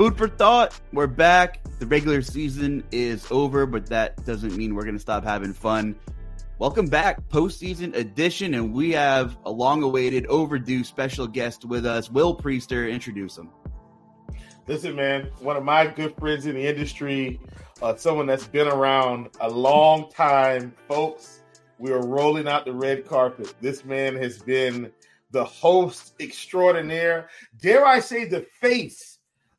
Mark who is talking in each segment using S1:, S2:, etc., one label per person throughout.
S1: Food for thought. We're back. The regular season is over, but that doesn't mean we're going to stop having fun. Welcome back, postseason edition, and we have a long-awaited, overdue special guest with us, Will Priester. Introduce him.
S2: Listen, man, one of my good friends in the industry, uh, someone that's been around a long time, folks. We are rolling out the red carpet. This man has been the host extraordinaire, dare I say, the face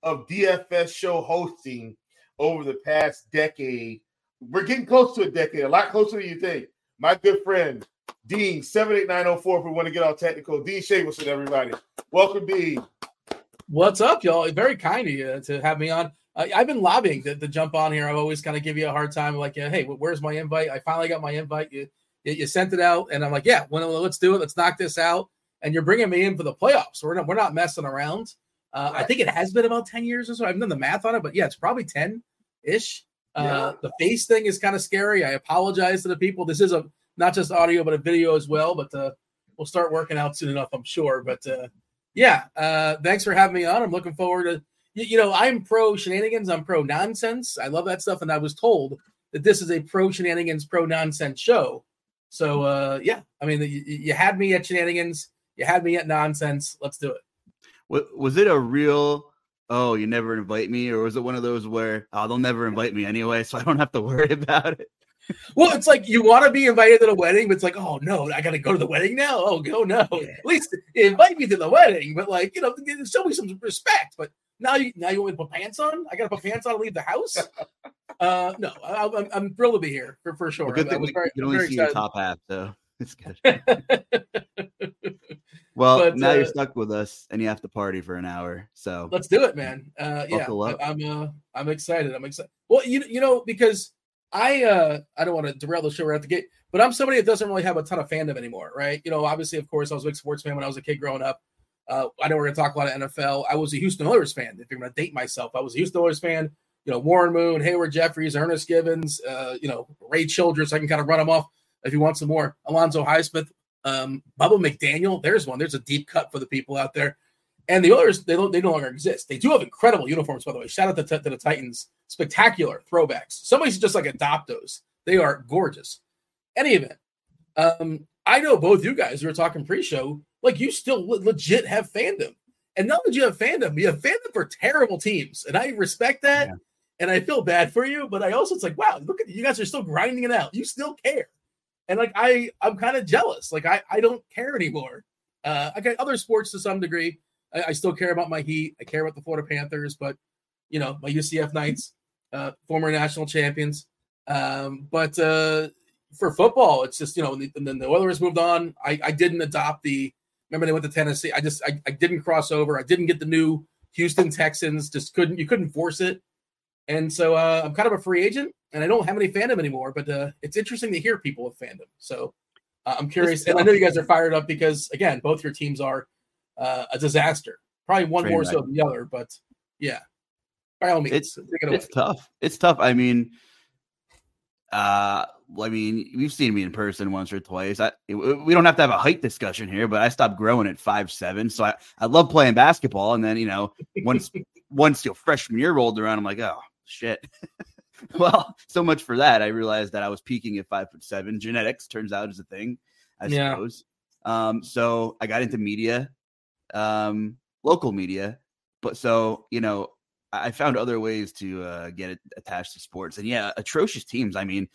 S2: of DFS show hosting over the past decade. We're getting close to a decade, a lot closer than you think. My good friend, Dean, 78904, if we want to get all technical. Dean Shavelson, everybody. Welcome, Dean.
S3: What's up, y'all? Very kind of you to have me on. Uh, I've been lobbying to, to, jump on here. I've always kind of give you a hard time, like, hey, where's my invite? I finally got my invite. You, you sent it out, and I'm like, yeah, well, let's do it. Let's knock this out. And you're bringing me in for the playoffs. We're not, we're not messing around. Uh, right. I think it has been about 10 years or so. I've done the math on it, but yeah, it's probably 10 ish. Uh, yeah. The face thing is kind of scary. I apologize to the people. This is a not just audio, but a video as well. But uh, we'll start working out soon enough, I'm sure. But uh, yeah, uh, thanks for having me on. I'm looking forward to, you, you know, I'm pro shenanigans, I'm pro nonsense. I love that stuff. And I was told that this is a pro shenanigans, pro nonsense show. So uh, yeah, I mean, you, you had me at shenanigans, you had me at nonsense. Let's do it
S1: was it a real oh you never invite me or was it one of those where oh they'll never invite me anyway so i don't have to worry about it?
S3: Well it's like you want to be invited to the wedding but it's like oh no i gotta go to the wedding now? Oh go no. Yeah. at least invite me to the wedding but like you know show me some respect but now you now you want me to put pants on? I gotta put pants on to leave the house? Uh no I, am I'm, I'm thrilled to be here for, for sure. well,
S1: good thing we very, can only see excited. your top half so it's good Well, but, now uh, you're stuck with us, and you have to party for an hour. So
S3: let's do it, man. Uh, yeah, I, am uh, I'm excited. I'm excited. Well, you you know because I uh, I don't want to derail the show right at the gate, but I'm somebody that doesn't really have a ton of fandom anymore, right? You know, obviously, of course, I was a big sports fan when I was a kid growing up. Uh, I know we're going to talk a lot of NFL. I was a Houston Oilers fan. If you're going to date myself, I was a Houston Oilers fan. You know, Warren Moon, Haywood Jeffires, Ernest Givins, uh, you know, Ray Childress. I can kind of run them off if you want some more. Alonzo Highsmith. Um, Bubba McDowell, there's one. There's a deep cut for the people out there. And the others, they don't, they no longer exist. They do have incredible uniforms, by the way. Shout out to, to the Titans, spectacular throwbacks. Somebody should just like adopt those. They are gorgeous. Any event, um, I know both you guys who were talking pre-show, like you still legit have fandom, and not that you have fandom, you have fandom for terrible teams, and I respect that, yeah. and I feel bad for you, but I also it's like, wow, look at you guys are still grinding it out. You still care and like I I'm kind of jealous. Like I I don't care anymore. Uh, I got other sports to some degree. I, I, still care about my Heat. I care about the Florida Panthers, but you know my UCF Knights, uh, former national champions. Um, but uh, for football, it's just you know, and then the Oilers moved on. I, I didn't adopt the. Remember they went to Tennessee. I just I, I didn't cross over. I didn't get the new Houston Texans. Just couldn't you couldn't force it. And so uh, I'm kind of a free agent, and I don't have any fandom anymore. But uh, it's interesting to hear people with fandom. So uh, I'm curious, and I know you guys are fired up because again, both your teams are uh, a disaster. Probably one Train more so than the other, but yeah. By all means,
S1: it's it it's tough. It's tough. I mean, uh, I mean, we've seen me in person once or twice. I, we don't have to have a height discussion here, but I stopped growing at five seven, so I, I love playing basketball. And then you know, once once your freshman year rolled around, I'm like, oh shit. well, so much for that. I realized that I was peaking at five foot seven. Genetics turns out is a thing, I yeah. suppose. Um, so I got into media, um, local media, but so you know, I found other ways to uh, get attached to sports, and yeah, atrocious teams. I mean,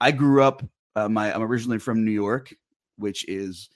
S1: I grew up. Uh, my I'm originally from New York, which is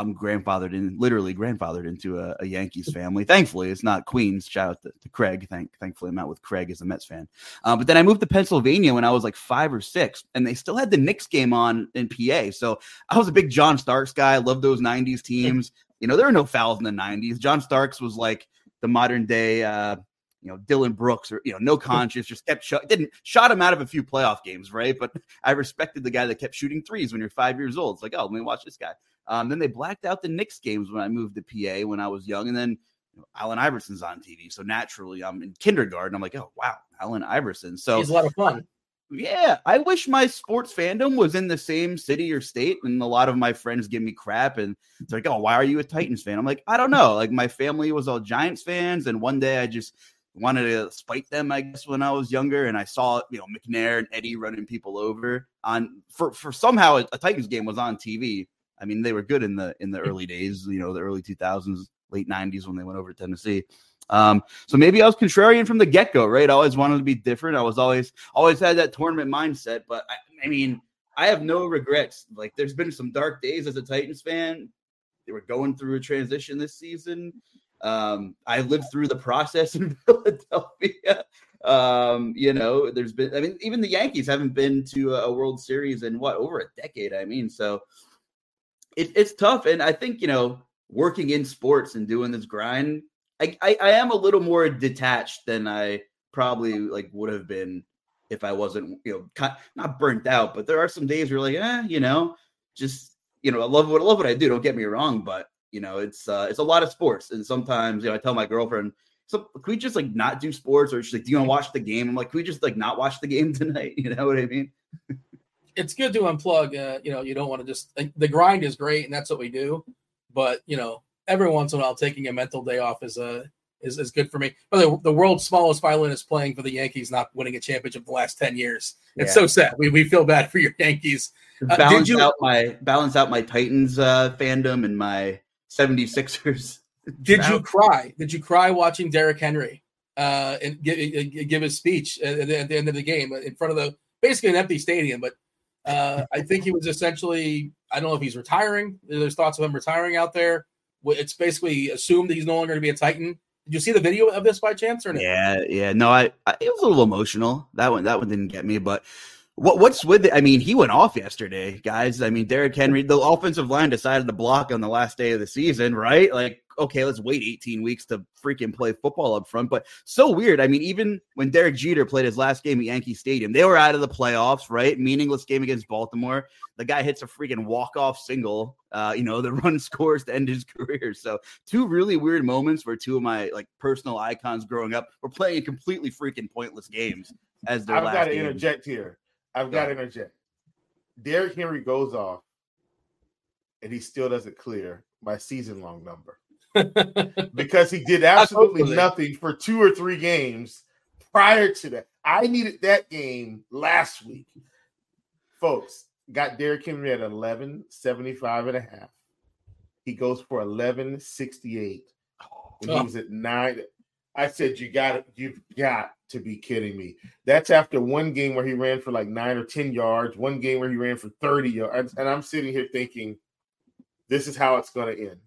S1: I'm grandfathered in, literally grandfathered into a, a, Yankees family. Thankfully, it's not Queens. Shout out to, to, Craig. Thank, thankfully, I'm out with Craig as a Mets fan. Uh, but then I moved to Pennsylvania when I was like five or six, and they still had the Knicks game on in PA. So I was a big John Starks guy. I loved those '90s teams. You know, there were no fouls in the '90s. John Starks was like the modern day. Uh, you know Dillon Brooks or you know no conscience just kept didn't shot him out of a few playoff games right but I respected the guy that kept shooting threes when you're five years old it's like oh let me watch this guy um, then they blacked out the Knicks games when I moved to PA when I was young and then you know, Allen Iverson's on TV so naturally I'm in kindergarten I'm like oh wow Allen Iverson so
S3: he's a lot of fun
S1: yeah, I wish my sports fandom was in the same city or state. And a lot of my friends give me crap and it's like, oh, why are you a Titans fan? I'm like, I don't know. Like my family was all Giants fans, and one day I just wanted to spite them, I guess, when I was younger, and I saw you know McNair and Eddie running people over on for for somehow a, a Titans game was on TV. I mean, they were good in the in the early days, you know, the early 2000s, late 90s when they went over to Tennessee. Um, so maybe I was contrarian from the get go, right? I always wanted to be different. I was always always had that tournament mindset, but I, I mean, I have no regrets. Like, there's been some dark days as a Titans fan. They were going through a transition this season. Um, I lived through the process in Philadelphia. Um, you know, there's been, I mean, even the Yankees haven't been to a World Series in what over a decade. I mean, so it, it's tough. And I think, you know, working in sports and doing this grind, I, I, I am a little more detached than I probably like would have been if I wasn't, you know, not burnt out, but there are some days where you're like, eh, you know, just, you know, I love what I love what I do. Don't get me wrong, but you know, it's uh, it's a lot of sports, and sometimes you know I tell my girlfriend, "So can we just like not do sports?" Or she's like, "Do you want to watch the game?" I'm like, "Can we just like not watch the game tonight?" You know what I mean?
S3: It's good to unplug. Uh, you know, you don't want to just the grind is great, and that's what we do. But you know, every once in a while, taking a mental day off is a uh, is, is good for me. But the, the world's smallest violinist playing for the Yankees, not winning a championship the last ten years. It's so sad. We, we feel bad for your Yankees.
S1: Uh, balance you, out my balance out my Titans uh, fandom and my 76ers.
S3: Did you cry? Did you cry watching Derrick Henry uh, and give, uh, give his speech at the, at the, end of the game in front of the basically an empty stadium? But uh, I think he was essentially I don't know if he's retiring. There's thoughts of him retiring out there. It's basically assumed that he's no longer going to be a Titan. Did you see the video of this by chance or
S1: no? Yeah, yeah. No, I, I it was a little emotional. That one that one didn't get me, but what what's with it? I mean, he went off yesterday, guys. I mean, Derrick Henry, the offensive line decided to block on the last day of the season, right? Like, okay, let's wait 18 weeks to freaking play football up front. But so weird. I mean, even when Derek Jeter played his last game at Yankee Stadium, they were out of the playoffs, right? Meaningless game against Baltimore. The guy hits a freaking walk-off single, uh, you know, the run scores to end his career. So two really weird moments where two of my like personal icons growing up were playing completely freaking pointless games as their
S2: I've
S1: got
S2: to interject here. I've got to interject. Derrick Henry goes off, and he still doesn't clear my season long number because he did absolutely nothing for two or three games prior to that. I needed that game last week. Folks, got Derrick Henry at 11, 75 and a half. He goes for 11, 68 when oh. he was at nine. I said, you got you've got to be kidding me. That's after one game where he ran for like nine or 10 yards, one game where he ran for 30 yards. And I'm sitting here thinking, this is how it's going to end.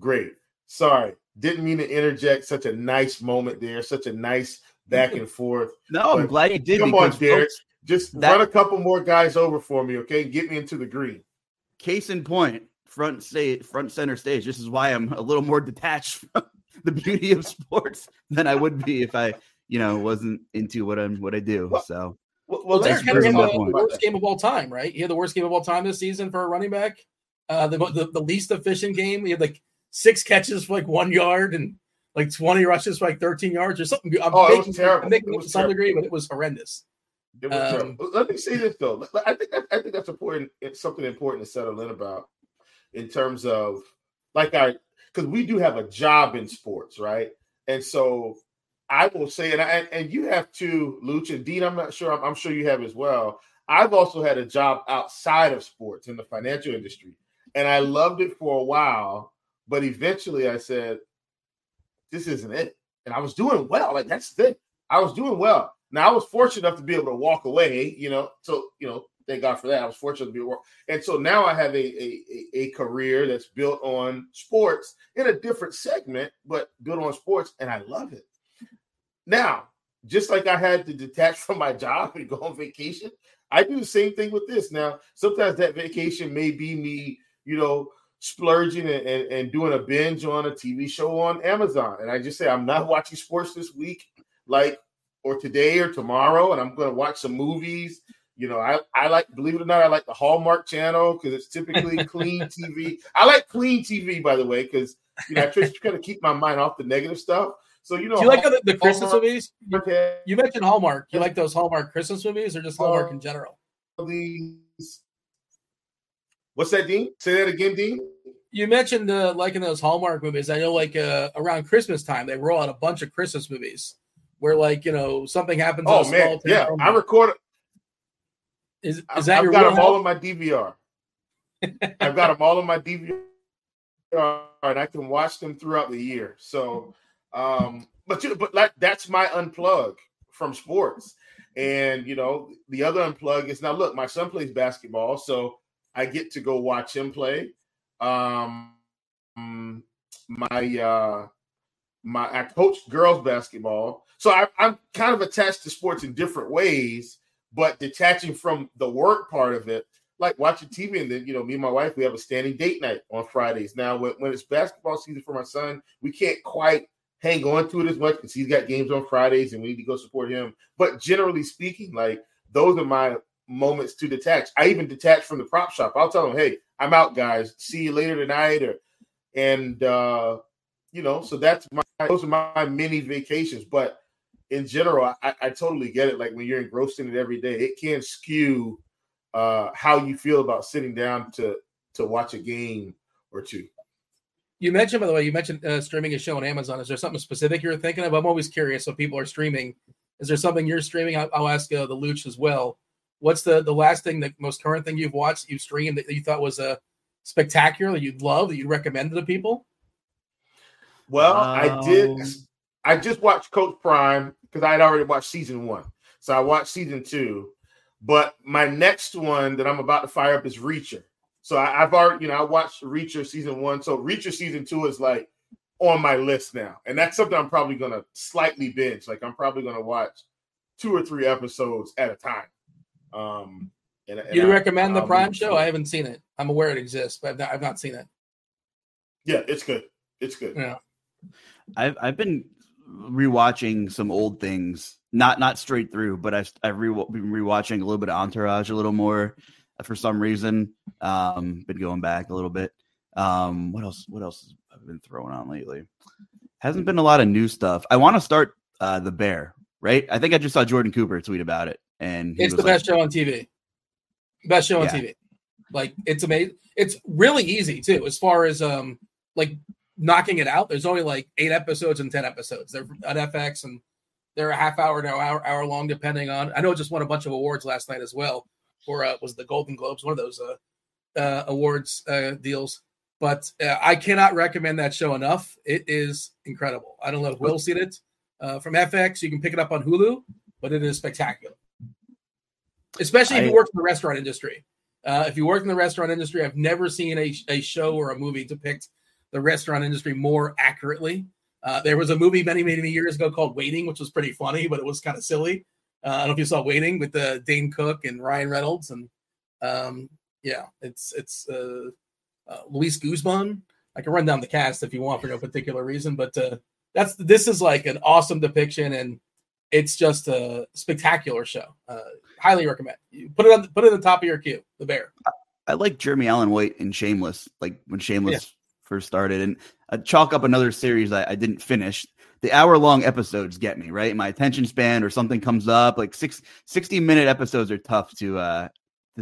S2: Great. Sorry. Didn't mean to interject such a nice moment there, such a nice back and forth.
S1: no, I'm glad you did.
S2: Come on, oh, Derrick. Just that, run a couple more guys over for me, okay? Get me into the green.
S1: Case in point, front stage, front center stage. This is why I'm a little more detached from the beauty of sports than I would be if I, you know, wasn't into what I'm what I do.
S3: Well,
S1: so
S3: well, well that's kind of the, the worst game of all time, right? He had the worst game of all time this season for a running back. Uh, the, the, the least efficient game. He had like six catches for like one yard and like 20 rushes for like 13 yards or something. I'm
S2: oh, making, it was terrible. I'm
S3: making it, it to some terrible. degree, but it was horrendous.
S2: It was um, Let me say this though. I think I think that's important. It's something important to settle in about in terms of like I because we do have a job in sports, right? And so I will say, and I, and you have to, Luch and Dean. I'm not sure. I'm, I'm sure you have as well. I've also had a job outside of sports in the financial industry, and I loved it for a while. But eventually, I said, "This isn't it." And I was doing well. Like that's thing. I was doing well. Now I was fortunate enough to be able to walk away. You know, so you know, thank God for that. I was fortunate to be able, and so now I have a, a a career that's built on sports in a different segment, but built on sports, and I love it. Now, just like I had to detach from my job and go on vacation, I do the same thing with this. Now, sometimes that vacation may be me, you know, splurging and, and, and, doing a binge on a TV show on Amazon. And I just say, I'm not watching sports this week, like, or today or tomorrow, and I'm going to watch some movies. You know, I, I like, believe it or not, I like the Hallmark channel because it's typically clean TV. I like clean TV, by the way, because, you know, I try to keep my mind off the negative stuff. So you know,
S3: do you like the, the Christmas movies? You, you, mentioned Hallmark. You like those Hallmark Christmas movies, or just Hallmark in general?
S2: These. What's that, Dean? Say that again, Dean.
S3: You mentioned uh, liking those Hallmark movies. I know, like uh, around Christmas time, they roll out a bunch of Christmas movies where, like, you know, something happens.
S2: Oh man, yeah, I record.
S3: Is is that
S2: I've
S3: your?
S2: got them all in my DVR. I've got them all in my DVR, and I can watch them throughout the year. So um, but you, but like that's my unplug from sports. And you know, the other unplug is now look, my son plays basketball, so I get to go watch him play. Um my uh my I coach girls basketball. So I, I'm kind of attached to sports in different ways, but detaching from the work part of it, like watching TV, and then you know, me and my wife, we have a standing date night on Fridays. Now, when, when it's basketball season for my son, we can't quite hang on to it as much because he's got games on Fridays and we need to go support him. But generally speaking, like those are my moments to detach. I even detach from the prop shop. I'll tell them, hey, I'm out, guys. See you later tonight. Or and uh, you know, so that's my those are my mini vacations. But in general, I, I totally get it. Like when you're engrossed in it every day, it can skew uh how you feel about sitting down to to watch a game or two.
S3: You mentioned, by the way, you mentioned uh, streaming a show on Amazon. Is there something specific you're thinking of? I'm always curious. So people are streaming. Is there something you're streaming? I'll, I'll ask uh, the Luch as well. What's the the last thing, the most current thing you've watched, you streamed that you thought was a uh, spectacular that you'd love that you'd recommend to people?
S2: Well, um... I did. I just watched Coach Prime because I had already watched season one, so I watched season two. But my next one that I'm about to fire up is Reacher. So I, have already, you know, I watched Reacher season one. So Reacher season two is like on my list now, and that's something I'm probably gonna slightly binge. Like I'm probably gonna watch two or three episodes at a time. Um,
S3: and, and you I, recommend the Prime show? I haven't seen it. I'm aware it exists, but I've not, I've not seen it.
S2: Yeah, it's good. It's good.
S3: Yeah,
S1: I've I've been rewatching some old things, not not straight through, but I've I've re- been rewatching a little bit of Entourage a little more for some reason. Um, been going back a little bit. Um, what else? What else have been throwing on lately? Hasn't been a lot of new stuff. I want to start uh, the Bear. Right. I think I just saw Jordan Cooper tweet about it, and
S3: it's the best show on TV. Best show yeah. on TV. Like it's amazing. It's really easy too, as far as um like knocking it out. There's only like eight episodes and ten episodes. They're on FX and they're a half hour to hour hour long, depending on. I know it just won a bunch of awards last night as well for uh, was the Golden Globes, one of those uh, uh, awards uh, deals. But uh, I cannot recommend that show enough. It is incredible. I don't know if Will seen it uh, from FX. You can pick it up on Hulu, but it is spectacular. Especially if you work in the restaurant industry. Uh, if you work in the restaurant industry, I've never seen a, a show or a movie depict the restaurant industry more accurately. Uh, there was a movie many, many years ago called Waiting, which was pretty funny, but it was kind of silly. Uh, I don't know if you saw Waiting with the uh, Dane Cook and Ryan Reynolds, and um, yeah, it's it's uh, uh, Luis Guzman. I can run down the cast if you want for no particular reason, but uh, that's this is like an awesome depiction, and it's just a spectacular show. Uh, highly recommend. You put it on put it at the top of your queue. The Bear.
S1: I like Jeremy Allen White in Shameless, like when Shameless. First started, and I chalk up another series I, I didn't finish. The hour long episodes get me right. My attention span or something comes up. Like six, 60 minute episodes are tough to uh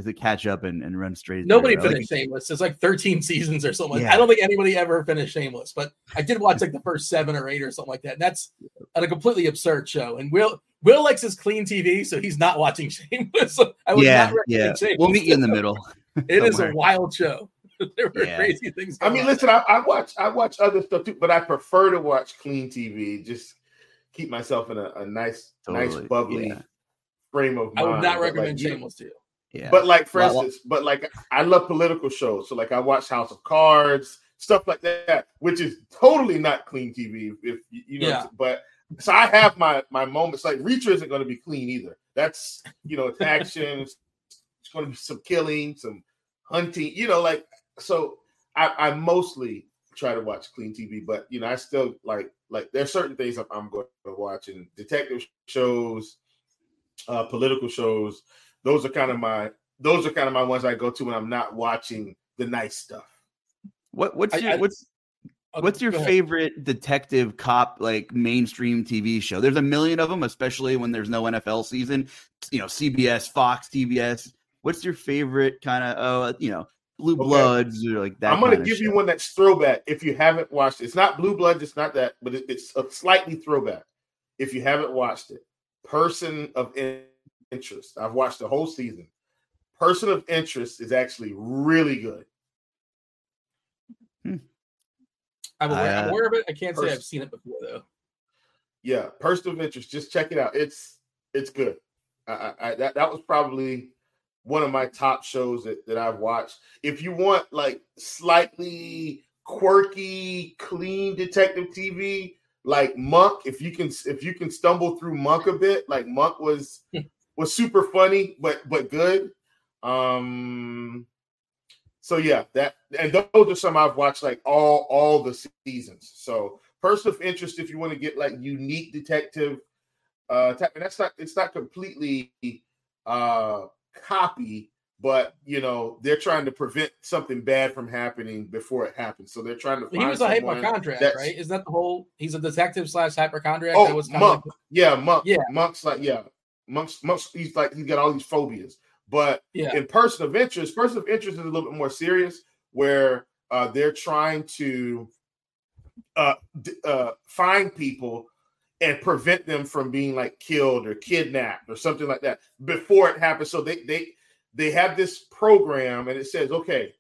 S1: to catch up and, and run straight.
S3: Nobody through. finished like, Shameless. It's like 13 seasons or something. Yeah. I don't think anybody ever finished Shameless, but I did watch like the first seven or eight or something like that. And that's a completely absurd show. And Will Will likes his clean TV, so he's not watching Shameless. I
S1: would yeah, yeah. Shameless. We'll meet you in the middle.
S3: it is a wild show. there were yeah. crazy things.
S2: I mean, listen, I, I, watch I watch other stuff too, but I prefer to watch clean TV. Just keep myself in a, a nice, totally. nice, bubbly yeah. frame of mind.
S3: I would not recommend like, Shameless to you.
S2: Yeah. But like for well, instance, but like I love political shows. So like I watch House of Cards, stuff like that, which is totally not clean TV. If you know, yeah. but so I have my my moments. Like Reacher isn't going to be clean either. That's you know, it's action. it's going to be some killing, some hunting. You know, like so. I, I mostly try to watch clean TV, but you know, I still like like there's certain things I'm going to watch and detective shows, uh, political shows those are kind of my those are kind of my ones I go to when I'm not watching the nice stuff.
S1: What what's your I, what's what's your favorite detective cop like mainstream TV show? There's a million of them, especially when there's no NFL season. You know, CBS, Fox, TBS. What's your favorite kind of oh you know Blue okay. Bloods or like that?
S2: I'm going to give show. you one that's throwback. If you haven't watched it, it's not Blue Bloods. It's not that, but it, it's a slightly throwback. If you haven't watched it, Person of interest. I've watched the whole season. Person of interest is actually really good.
S3: Hmm. I'm, aware, uh, I'm aware, of it. I can't person, say I've seen it before though.
S2: Yeah, person of interest. Just check it out. It's it's good. I, I, that that was probably one of my top shows that, that I've watched. If you want like slightly quirky, clean detective TV, like Monk, if you can if you can stumble through Monk a bit, like Monk was was super funny, but but good. Um, so yeah, that and those are some I've watched like all all the seasons. So person of interest, if you want to get like unique detective uh type, and that's not it's not completely uh copy, but you know they're trying to prevent something bad from happening before it happens. So they're trying to.
S3: he was a hypochondriac, right? Is that the whole? He's a detective slash hypochondriac. Oh, that was
S2: monk. Of... yeah, monk. Yeah, monk's like yeah, Monk's, Monk's he's like he's got all these phobias. But yeah. in person of interest, person of interest is a little bit more serious, where uh, they're trying to uh, uh, find people and prevent them from being like killed or kidnapped or something like that before it happens. So they they they have this program and it says, okay,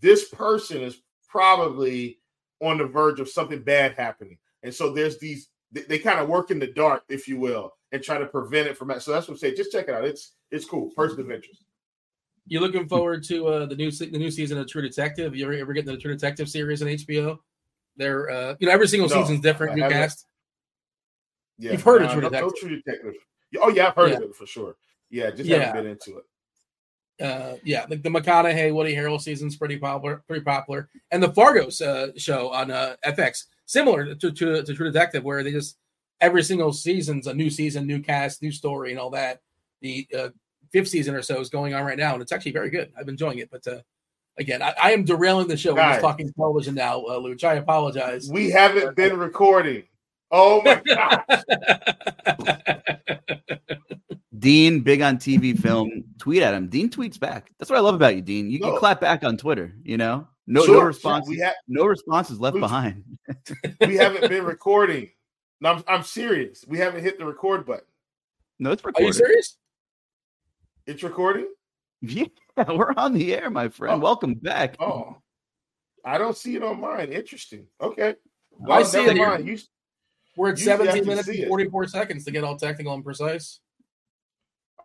S2: this person is probably on the verge of something bad happening. And so there's these they, they kind of work in the dark, if you will, and try to prevent it from that. So that's what I'm saying. Just check it out. It's it's cool. Person of interest.
S3: You looking forward to uh, the new the new season of True Detective? You ever, ever get the True Detective series on HBO? They're uh, you know every single no, season's different. New cast. Yeah, you've heard of True no, Detective. No True Detective.
S2: Oh yeah, I've heard yeah. of it for sure. Yeah, just yeah. haven't been into it.
S3: Uh, yeah, like the McConaughey Woody Harrelson season's pretty popular, pretty popular, and the Fargo uh, show on uh, FX similar to, to, to True Detective, where they just every single season's a new season, new cast, new story, and all that. The uh, fifth season or so is going on right now, and it's actually very good. I'm enjoying it, but uh, again, I, I am derailing the show. We're just talking television now, uh, Luch. I apologize.
S2: We haven't been recording. Oh my god.
S1: Dean, big on TV film, tweet at him. Dean tweets back. That's what I love about you, Dean. You, you clap back on Twitter, you know? No, sure, no response. Sure. Ha- no responses left behind.
S2: we haven't been recording. No, I'm, I'm serious. We haven't hit the record button.
S1: No, it's recording.
S3: Are you serious?
S2: It's recording.
S1: Yeah, we're on the air, my friend. Oh. Welcome back.
S2: Oh, I don't see it on mine. Interesting. Okay. Well, I see it
S3: here. You, we're at 17 minutes and 44 seconds to get all technical and precise.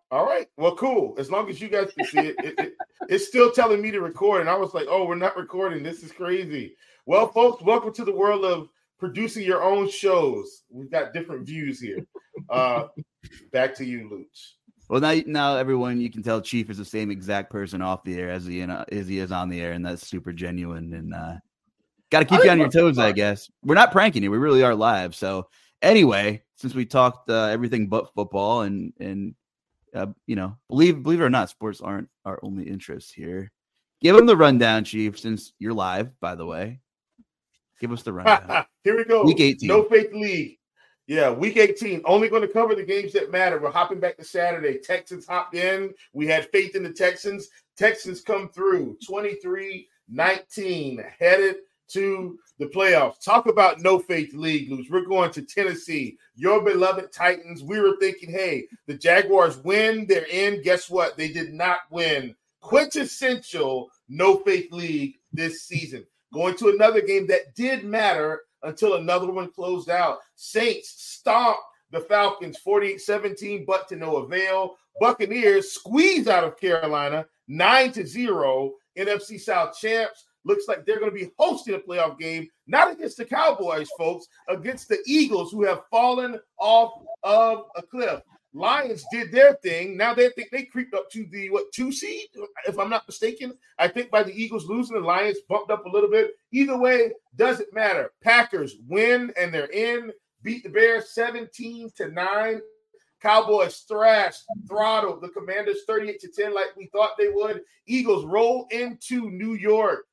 S2: All right. Well, cool. As long as you guys can see it, it, it, it's still telling me to record. And I was like, oh, we're not recording. This is crazy. Well, folks, welcome to the world of producing your own shows. We've got different views here. Uh, Back to you, Luch.
S1: Well, now, now everyone, you can tell Chief is the same exact person off the air as he as he is on the air, and that's super genuine. And uh, got to keep you on your toes, I guess. We're not pranking you; we really are live. So, anyway, since we talked uh, everything but football, and and uh, you know, believe believe it or not, sports aren't our only interest here. Give them the rundown, Chief, since you're live. By the way, give us the rundown.
S2: here we go. Week 18. No faith league. Yeah, week 18. Only going to cover the games that matter. We're hopping back to Saturday. Texans hopped in. We had faith in the Texans. Texans come through 23 19, headed to the playoffs. Talk about no faith league, Luch. We're going to Tennessee, your beloved Titans. We were thinking, hey, the Jaguars win, they're in. Guess what? They did not win. Quintessential no faith league this season. Going to another game that did matter until another one closed out. Saints stomped the Falcons 48 17, but to no avail. Buccaneers squeeze out of Carolina 9 to 0. NFC South champs looks like they're going to be hosting a playoff game, not against the Cowboys, folks, against the Eagles, who have fallen off of a cliff. Lions did their thing. Now they think they creeped up to the what two seed, if I'm not mistaken. I think by the Eagles losing, the Lions bumped up a little bit. Either way, doesn't matter. Packers win and they're in. Beat the Bears 17 to 9. Cowboys thrashed, throttled the Commanders 38 to 10, like we thought they would. Eagles roll into New York.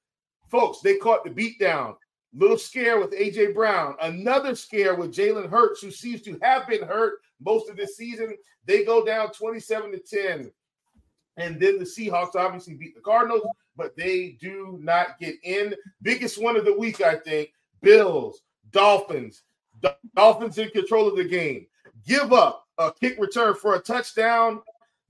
S2: Folks, they caught the beatdown. Little scare with AJ Brown. Another scare with Jalen Hurts, who seems to have been hurt most of this season. They go down 27 to 10. And then the Seahawks obviously beat the Cardinals, but they do not get in. Biggest one of the week, I think. Bills, Dolphins. Dolphins in control of the game. Give up a kick return for a touchdown.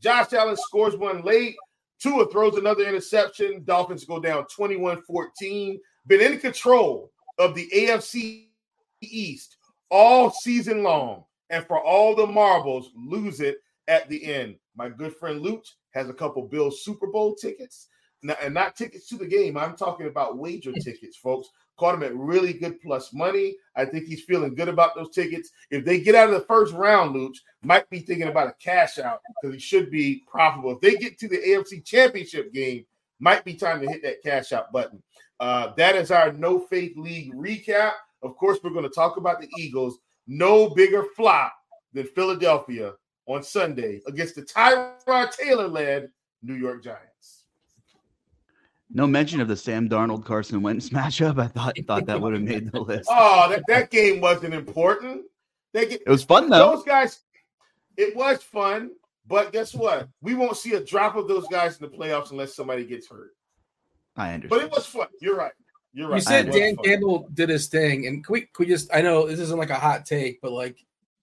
S2: Josh Allen scores one late. Tua throws another interception. Dolphins go down 21 14. Been in control of the AFC East all season long and for all the marbles, lose it at the end. My good friend Luch has a couple Bills Super Bowl tickets, Now, and not tickets to the game. I'm talking about wager tickets, folks. Caught him at really good plus money. I think he's feeling good about those tickets. If they get out of the first round, Luch might be thinking about a cash out because he should be profitable. If they get to the AFC Championship game, might be time to hit that cash out button. Uh, that is our No Faith League recap. Of course, we're going to talk about the Eagles no bigger flop than Philadelphia on Sunday against the Tyrod Taylor led New York Giants.
S1: No mention of the Sam Darnold Carson Wentz matchup. I thought thought that would have made the list.
S2: Oh, that, that game wasn't important. They get,
S1: it was fun though.
S2: Those guys, it was fun. But guess what? We won't see a drop of those guys in the playoffs unless somebody gets hurt.
S1: I understand.
S2: But it was fun. You're right. You're right.
S3: You said Dan Campbell did his thing, and can we, can we just? I know this isn't like a hot take, but like,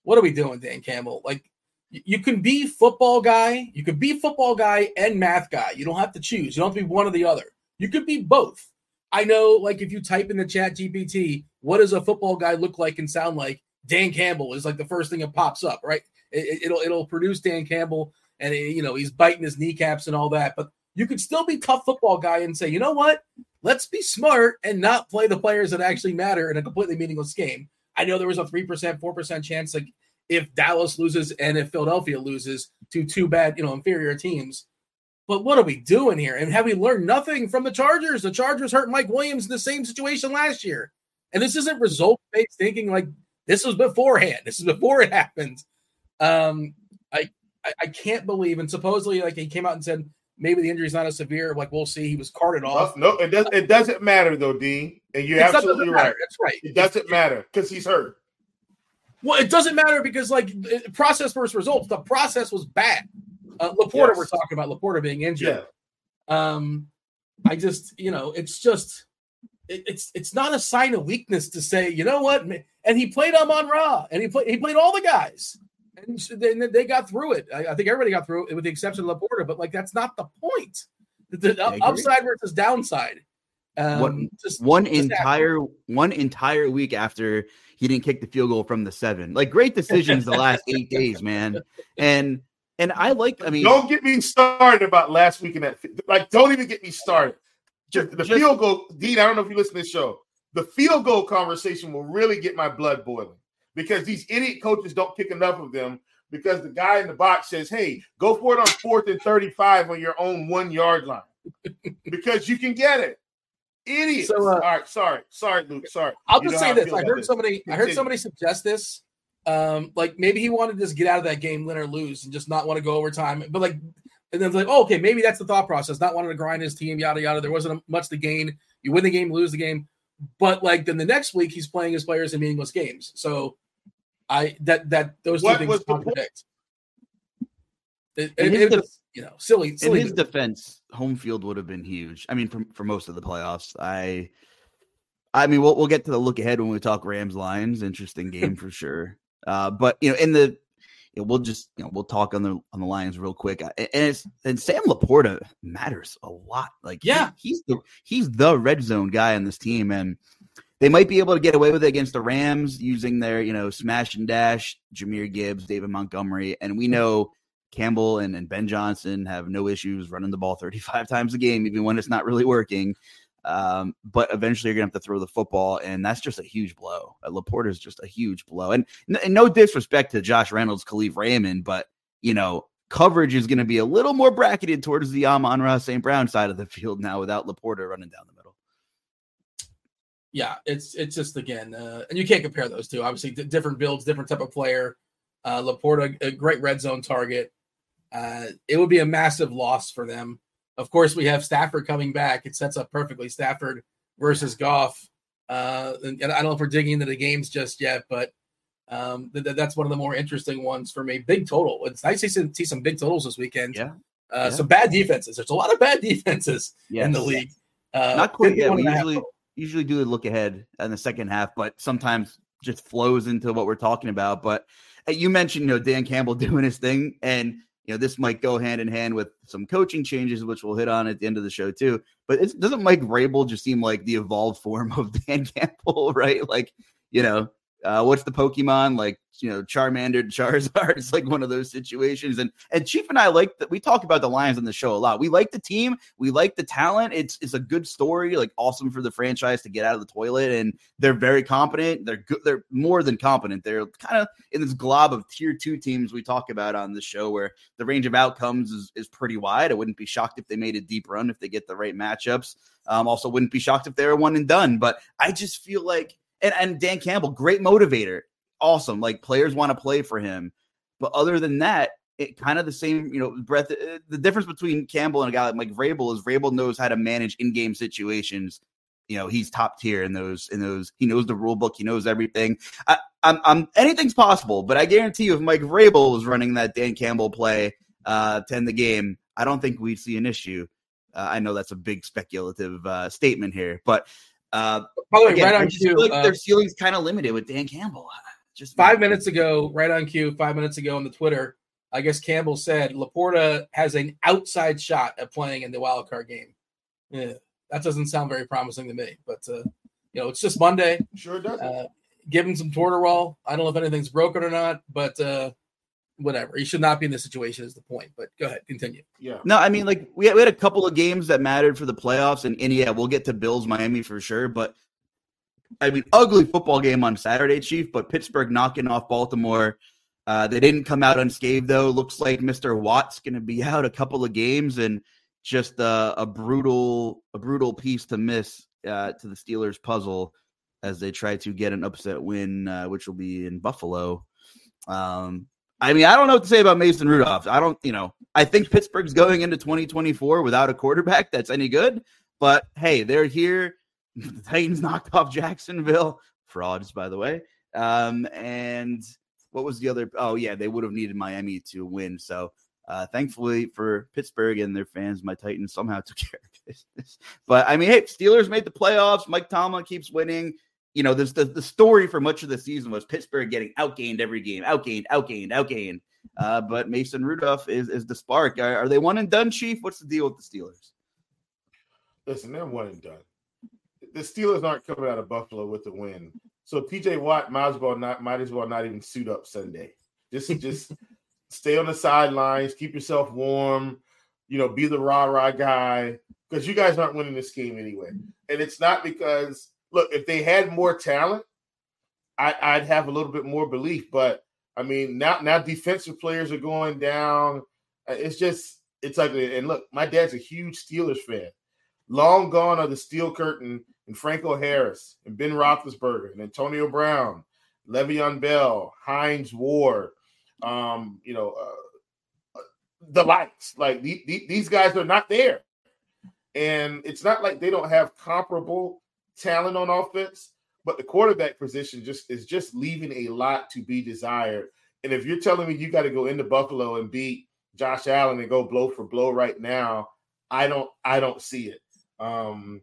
S3: what are we doing, Dan Campbell? Like, you can be football guy, you could be football guy and math guy. You don't have to choose. You don't have to be one or the other. You could be both. I know, like, if you type in the chat GPT, what does a football guy look like and sound like? Dan Campbell is like the first thing that pops up, right? It, will it'll produce Dan Campbell, and it, you know he's biting his kneecaps and all that. But you could still be tough football guy and say, you know what? let's be smart and not play the players that actually matter in a completely meaningless game. I know there was a 3%, 4% chance like if Dallas loses and if Philadelphia loses to two bad, you know, inferior teams. But what are we doing here? And have we learned nothing from the Chargers? The Chargers hurt Mike Williams in the same situation last year. And this isn't result based thinking like this was beforehand. This is before it happened. Um, I, I I can't believe and supposedly like he came out and said maybe the injury's not as severe. Like we'll see. He was carted off.
S2: No, it does. It doesn't matter though, Dean. And you're it's absolutely right.
S3: That's right.
S2: It doesn't matter because he's hurt.
S3: Well, it doesn't matter because like process versus results. The process was bad. Uh, LaPorta, yes. we're talking about LaPorta being injured. Yeah. Um, I just you know it's just it, it's it's not a sign of weakness to say you know what and he played Amon Ra and he played he played all the guys and they, they got through it. I, I, think everybody got through it with the exception of LaPorta, but like that's not the point. The, the upside versus downside.
S1: Um, one, just, one just entire one entire week after he didn't kick the field goal from the seven. Like great decisions the last eight days, man. And and I like. I mean,
S2: don't get me started about last week and that. Like, don't even get me started. Just, the just, field goal, Dean. I don't know if you listen to this show. The field goal conversation will really get my blood boiling because these idiot coaches don't kick enough of them. because the guy in the box says, "Hey, go for it on fourth and thirty-five on your own one yard line," because you can get it. Idiots. So, uh, All right, sorry, sorry, Luch. Sorry.
S3: I'll just say this. I, I heard somebody. Continue. I heard somebody suggest this. Um, like maybe he wanted to just get out of that game, win or lose, and just not want to go overtime. But like, and then like, oh, okay, maybe that's the thought process. Not wanting to grind his team, yada yada. There wasn't much to gain. You win the game, lose the game. But like then the next week he's playing his players in meaningless games. So I that that those what two things contradict. It, it, it was, you know, silly. silly
S1: in his defense, home field would have been huge. I mean, for for most of the playoffs, I, I mean, we'll we'll get to the look ahead when we talk Rams Lions. Interesting game for sure. Uh, but you know, in the you know, we'll just you know we'll talk on the on the Lions real quick. And it's and Sam LaPorta matters a lot. Like
S3: yeah,
S1: he, he's the he's the red zone guy on this team, and they might be able to get away with it against the Rams using their you know smash and dash, Jahmyr Gibbs, David Montgomery, and we know Campbell and, and Ben Johnson have no issues running the ball 35 times a game, even when it's not really working. Um, but eventually you're gonna have to throw the football, and that's just a huge blow. Uh, LaPorta is just a huge blow, and, and no disrespect to Josh Reynolds, Kalif Raymond, but you know coverage is going to be a little more bracketed towards the Amon-Ra St. Brown side of the field now without LaPorta running down the middle.
S3: Yeah, it's it's just again, uh, and you can't compare those two. Obviously, d- different builds, different type of player. Uh, LaPorta, a great red zone target. Uh, it would be a massive loss for them of course, we have Stafford coming back. It sets up perfectly. Stafford versus Goff. Uh, and, and I don't know if we're digging into the games just yet, but um, th- that's one of the more interesting ones for me. Big total. It's nice to see some big totals this weekend.
S1: Yeah.
S3: Uh, yeah. Some bad defenses. There's a lot of bad defenses yes. in the league.
S1: Uh, Not quite yet. We usually usually do look ahead in the second half, but sometimes just flows into what we're talking about. But uh, you mentioned, you know, Dan Campbell doing his thing, and you know, this might go hand in hand with some coaching changes, which we'll hit on at the end of the show too. But doesn't Mike Vrabel just seem like the evolved form of Dan Campbell, right? Like, you know, uh, what's the Pokemon like? You know, Charmander, Charizard. It's like one of those situations. And and Chief and I like that. We talk about the Lions on the show a lot. We like the team. We like the talent. It's it's a good story. Like awesome for the franchise to get out of the toilet. And they're very competent. They're good. They're more than competent. They're kind of in this glob of tier two teams we talk about on the show, where the range of outcomes is is pretty wide. I wouldn't be shocked if they made a deep run if they get the right matchups. Um, also, wouldn't be shocked if they were one and done. But I just feel like and, and Dan Campbell, great motivator, awesome. Like players want to play for him. But other than that, it kind of the same, you know, breath. Uh, the difference between Campbell and a guy like Mike Vrabel is Vrabel knows how to manage in-game situations. You know, he's top tier in those. In those, he knows the rule book. He knows everything. I, I'm, I'm anything's possible, but I guarantee you, if Mike Vrabel was running that Dan Campbell play uh, to end the game, I don't think we'd see an issue. Uh, I know that's a big speculative uh, statement here, but uh, By the way, again, right on cue, like uh, their ceiling's kind of limited with Dan Campbell.
S3: Just five minutes ago, right on cue, five minutes ago on the Twitter, I guess Campbell said LaPorta has an outside shot at playing in the wild card game. Yeah, that doesn't sound very promising to me, but uh, you know, it's just Monday.
S2: Sure does. Uh,
S3: give him some Toradol. I don't know if anything's broken or not, but uh, whatever. He should not be in this situation is the point. But go ahead, continue.
S1: Yeah. No, I mean, like we had, we had a couple of games that mattered for the playoffs, and, and yeah, we'll get to Bills Miami for sure. But I mean, ugly football game on Saturday, Chief. But Pittsburgh knocking off Baltimore. Uh, they didn't come out unscathed though. Looks like Mr. Watt's going to be out a couple of games, and just a, a brutal, a brutal piece to miss uh, to the Steelers' puzzle as they try to get an upset win, uh, which will be in Buffalo. Um, I mean, I don't know what to say about Mason Rudolph. I don't, you know, I think Pittsburgh's going into 2024 without a quarterback that's any good. But hey, they're here. The Titans knocked off Jacksonville. Frauds, by the way. Um, and what was the other? Oh, yeah, they would have needed Miami to win. So uh, thankfully for Pittsburgh and their fans, my Titans somehow took care of business. But I mean, hey, Steelers made the playoffs. Mike Tomlin keeps winning you know, this the, the story for much of the season was Pittsburgh getting outgained every game, outgained, outgained, outgained. Uh, but Mason Rudolph is is the spark. Are, are, they one and done, Chief? What's the deal with the Steelers?
S2: Listen, they're one and done. The Steelers aren't coming out of Buffalo with a win. So TJ Watt might as well not might as well not even suit up Sunday. Just just stay on the sidelines, keep yourself warm, you know, be the rah-rah guy. Because you guys aren't winning this game anyway. And it's not because look, if they had more talent, I, would have a little bit more belief. But I mean, now now defensive players are going down. Uh, it's just it's like and look, my dad's a huge Steelers fan. Long gone are the steel curtain and Franco Harris and Ben Roethlisberger and Antonio Brown, Le'Veon Bell, Hines Ward, um, you know, uh, uh the likes. Like the, the, these guys are not there, and it's not like they don't have comparable talent on offense, but the quarterback position just is just leaving a lot to be desired. And if you're telling me you got to go into Buffalo and beat Josh Allen and go blow for blow right now, I don't I don't see it. Um,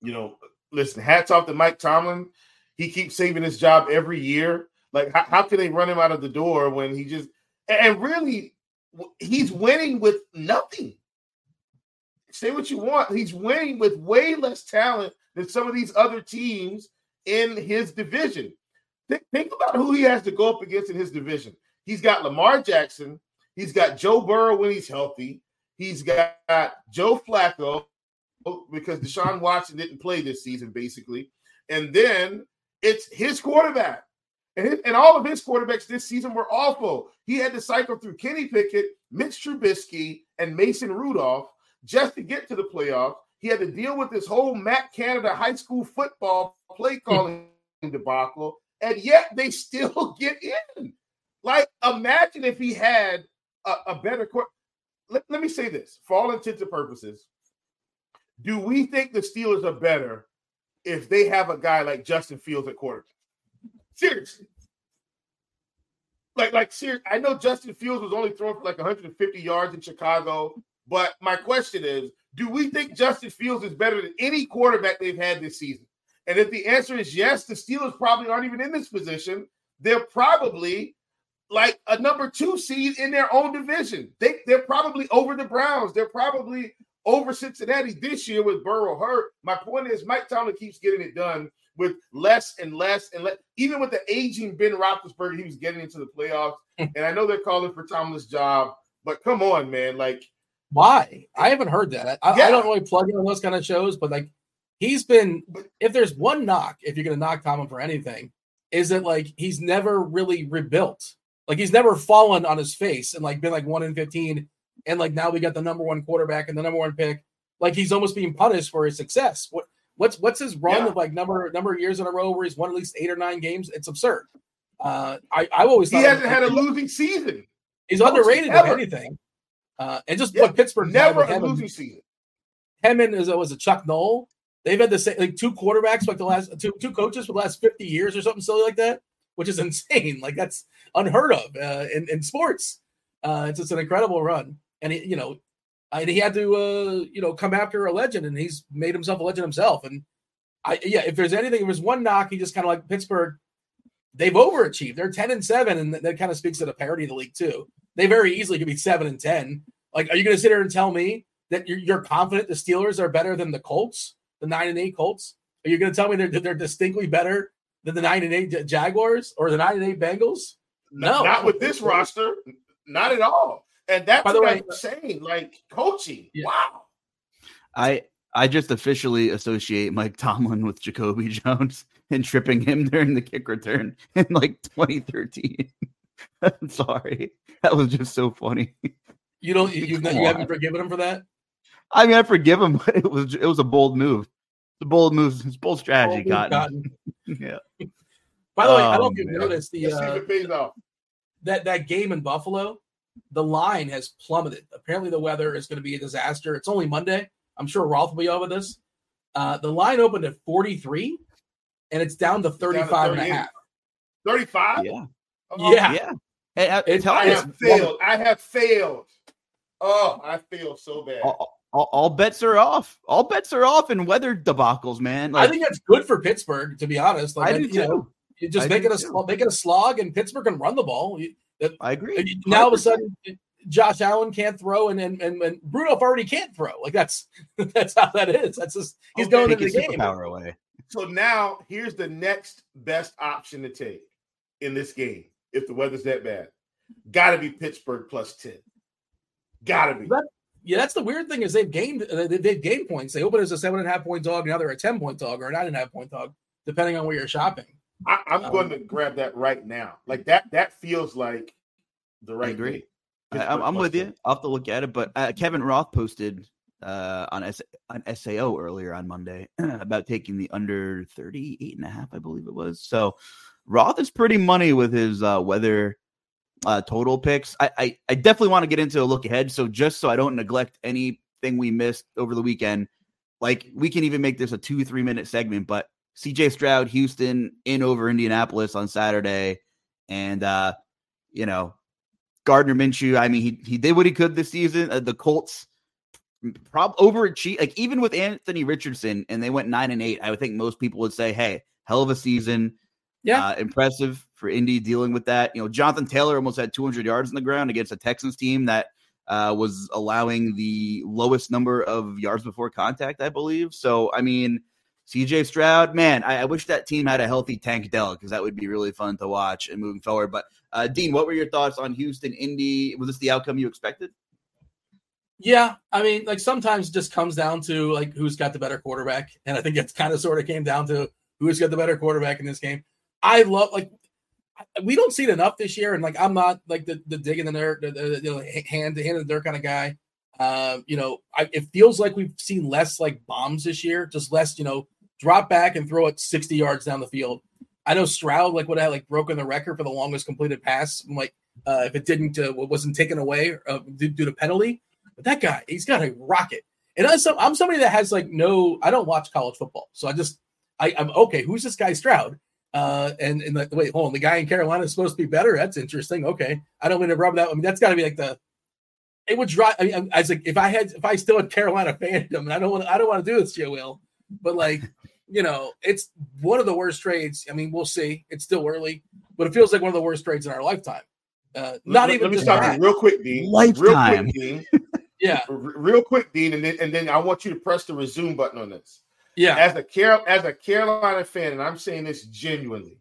S2: you know, listen, hats off to Mike Tomlin. He keeps saving his job every year. Like, how, how can they run him out of the door when he just and really he's winning with nothing? Say what you want. He's winning with way less talent than some of these other teams in his division. Think, think about who he has to go up against in his division. He's got Lamar Jackson. He's got Joe Burrow when he's healthy. He's got Joe Flacco because Deshaun Watson didn't play this season, basically. And then it's his quarterback. And, his, and all of his quarterbacks this season were awful. He had to cycle through Kenny Pickett, Mitch Trubisky, and Mason Rudolph just to get to the playoffs. He had to deal with this whole Matt Canada high school football play hmm. calling debacle, and yet they still get in. Like, imagine if he had a, a better court. Let, let me say this for all intents and purposes. Do we think the Steelers are better if they have a guy like Justin Fields at quarterback? Seriously. Like, like, seriously, I know Justin Fields was only throwing for like 150 yards in Chicago, but my question is, do we think Justin Fields is better than any quarterback they've had this season? And if the answer is yes, the Steelers probably aren't even in this position. They're probably like a number two seed in their own division. They, they're probably over the Browns. They're probably over Cincinnati this year with Burrow hurt. My point is, Mike Tomlin keeps getting it done with less and less and less. Even with the aging Ben Roethlisberger, he was getting into the playoffs. and I know they're calling for Tomlin's job, but come on, man. Like,
S3: why? I haven't heard that. I, yeah. I don't really plug in on those kind of shows, but like, he's been. If there's one knock, if you're going to knock Tomlin for anything, is that like he's never really rebuilt. Like he's never fallen on his face and like been like one in fifteen and like now we got the number one quarterback and the number one pick. Like he's almost being punished for his success. What what's what's his run yeah. of like number number of years in a row where he's won at least eight or nine games? It's absurd. Uh, I I always
S2: he hasn't had a losing season.
S3: He's underrated if anything. Uh, and just yeah, what Pittsburgh
S2: never a losing season.
S3: Hemon is was a Chuck Noll. They've had the same like two quarterbacks like the last two two coaches for the last fifty years or something silly like that, which is insane. Like that's unheard of uh, in in sports. Uh, it's just an incredible run and he, you know, and he had to, uh, you know, come after a legend, and he's made himself a legend himself. And I, yeah, if there's anything, if there's one knock, he just kind of like Pittsburgh. They've overachieved. They're ten and seven, and that kind of speaks to the parity of the league too. They very easily could be seven and ten. Like, are you going to sit here and tell me that you're, you're confident the Steelers are better than the Colts, the nine and eight Colts? Are you going to tell me they're they're distinctly better than the nine and eight Jaguars or the nine and eight Bengals?
S2: No, not with this roster. Not at all. And that's By the way, I'm saying. Like coaching. Yeah. Wow.
S1: I I just officially associate Mike Tomlin with Jacoby Jones and tripping him during the kick return in like 2013. I'm sorry. That was just so funny.
S3: You don't you, you, you haven't forgiven him for that?
S1: I mean, I forgive him, but it was it was a bold move. The bold move, it's bold strategy, bold Cotton. yeah.
S3: By the way, I don't know if you noticed the uh, that that game in Buffalo the line has plummeted. Apparently, the weather is going to be a disaster. It's only Monday. I'm sure Roth will be over this. Uh, the line opened at 43 and it's down to 35 down to and a half.
S2: 35?
S1: Yeah.
S3: Oh, yeah.
S1: Yeah.
S2: Hey, uh, I, I have failed. I have failed. Oh, I feel so bad.
S1: All, all, all, bets are off. All bets are off in weather debacles, man.
S3: Like, I think that's good for Pittsburgh, to be honest. Like, I do you too. Know, you just I make it a too. make it a slog, and Pittsburgh can run the ball.
S1: I agree.
S3: Now 100%. all of a sudden, Josh Allen can't throw, and and and, and Rudolph already can't throw. Like that's that's how that is. That's just he's okay, going to the game.
S1: Power away.
S2: So now here's the next best option to take in this game if the weather's that bad. Got to be Pittsburgh plus ten. Got to be.
S3: That, yeah, that's the weird thing is they've gained they've gained points. They opened as a seven and a half point dog. Now they're a ten point dog or a nine and a half point dog, depending on where you're shopping.
S2: I, am um, going to grab that right now. Like that. That feels like the right. I
S1: agree. I, am with you. I'll have to look at it. But uh, Kevin Roth posted uh, on, S- on SAO earlier on Monday about taking the under 38 and a half, I believe it was. So Roth is pretty money with his uh, weather uh, total picks. I, I, I definitely want to get into a look ahead. So just so I don't neglect anything we missed over the weekend, like we can even make this a two, three minute segment, but CJ Stroud, Houston in over Indianapolis on Saturday. And, uh, you know, Gardner Minshew, I mean, he, he did what he could this season. Uh, the Colts prob overachieve. Like even with Anthony Richardson and they went nine and eight, I would think most people would say, hey, hell of a season. Yeah. Uh, impressive for Indy dealing with that. You know, Jonathan Taylor almost had 200 yards in the ground against a Texans team that uh, was allowing the lowest number of yards before contact, I believe. So, I mean, CJ Stroud, man, I, I wish that team had a healthy Tank Dell because that would be really fun to watch and moving forward. But, uh, Dean, what were your thoughts on Houston, Indy? Was this the outcome you expected?
S3: Yeah, I mean, like sometimes it just comes down to like who's got the better quarterback, and I think it's kind of sort of came down to who's got the better quarterback in this game. I love like we don't see it enough this year, and like I'm not like the the digging in there, the, the, hand to hand in dirt kind of guy. Uh, you know, I, it feels like we've seen less like bombs this year, just less, you know, drop back and throw it 60 yards down the field. I know Stroud like would have like broken the record for the longest completed pass, like uh, if it didn't uh, wasn't taken away uh, due, due to penalty. But that guy, he's got a rocket. And I'm, some, I'm somebody that has like no, I don't watch college football, so I just I, I'm okay. Who's this guy Stroud? Uh, and and the, wait, hold on, the guy in Carolina is supposed to be better. That's interesting. Okay, I don't mean to rub that. I mean, that's got to be like the. It would drive. I mean, I was like, if I had, if I still had Carolina fandom, and I don't want, I don't want to do this, Joe Will, but like, you know, it's one of the worst trades. I mean, we'll see. It's still early, but it feels like one of the worst trades in our lifetime. Uh, not
S2: let,
S3: even.
S2: Let me stop you real quick, Dean.
S1: Lifetime.
S2: Real quick, Dean.
S3: yeah.
S2: Real quick, Dean, and then and then I want you to press the resume button on this.
S3: Yeah.
S2: As a Car- as a Carolina fan, and I'm saying this genuinely,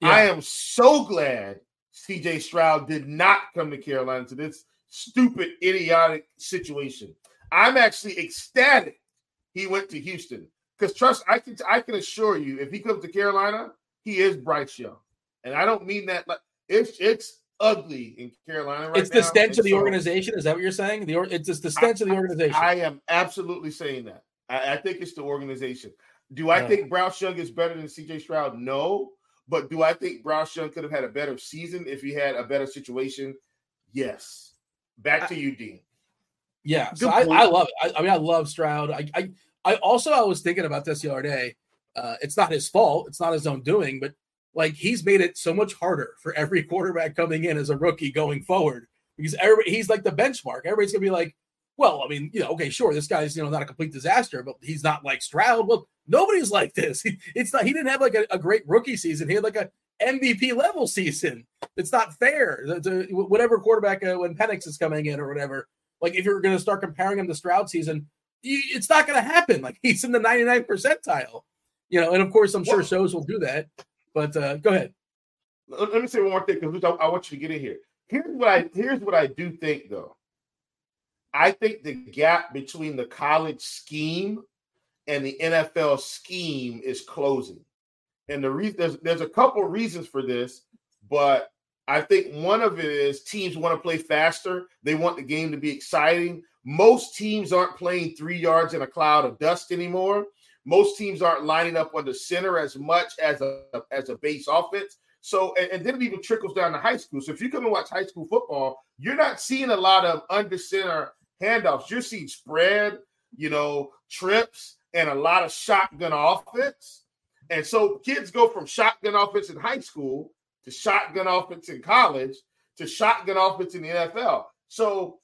S2: yeah. I am so glad CJ Stroud did not come to Carolina to this stupid, idiotic situation. I'm actually ecstatic he went to Houston because trust I can I can assure you if he comes to Carolina, he is Bryce Young, and I don't mean that like it's it's ugly in Carolina right
S3: It's the stench of the so, organization. Is that what you're saying? The or, it's just the stench I, of the organization.
S2: I am absolutely saying that. I, I think it's the organization. Do I think Bryce Young is better than CJ Stroud? No. But do I think Bryce Young could have had a better season if he had a better situation? Yes. Back to you, Dean.
S3: Yeah, so I, I, love it. I, I, mean, I love Stroud. I, I, I also I was thinking about this the other day. Uh, it's not his fault. It's not his own doing, but like he's made it so much harder for every quarterback coming in as a rookie going forward because everybody he's like the benchmark. Everybody's gonna be like, well, I mean, you know, okay, sure, this guy's you know not a complete disaster, but he's not like Stroud. Well, nobody's like this. it's not. He didn't have like a, a great rookie season. He had like a MVP level season. It's not fair. Whatever quarterback uh, when Penix is coming in or whatever. Like if you're going to start comparing him to Stroud season, you, it's not going to happen. Like he's in the 99 percentile. You know, and of course, I'm sure shows will do that. But uh, go ahead.
S2: Let me say one more thing because I, I want you to get in here. Here's what I here's what I do think though. I think the gap between the college scheme and the NFL scheme is closing. And the reason there's there's a couple reasons for this, but I think one of it is teams want to play faster. They want the game to be exciting. Most teams aren't playing three yards in a cloud of dust anymore. Most teams aren't lining up on the center as much as a as a base offense. So, and, and then it even trickles down to high school. So, if you come and watch high school football, you're not seeing a lot of under center handoffs. You're seeing spread, you know, trips, and a lot of shotgun offense. And so kids go from shotgun offense in high school to shotgun offense in college to shotgun offense in the NFL. So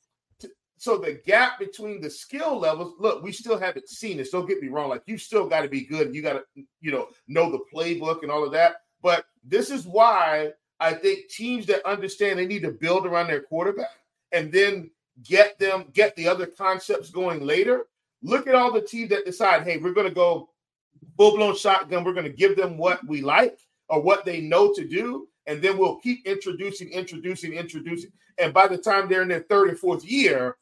S2: so the gap between the skill levels, look, we still haven't seen this. Don't get me wrong. Like you still got to be good. You got to, you know, know the playbook and all of that. But this is why I think teams that understand they need to build around their quarterback and then get them, get the other concepts going later. Look at all the teams that decide, hey, we're going to go full blown shotgun. We're going to give them what we like or what they know to do. And then we'll keep introducing, introducing, introducing. And by the time they're in their third or fourth year,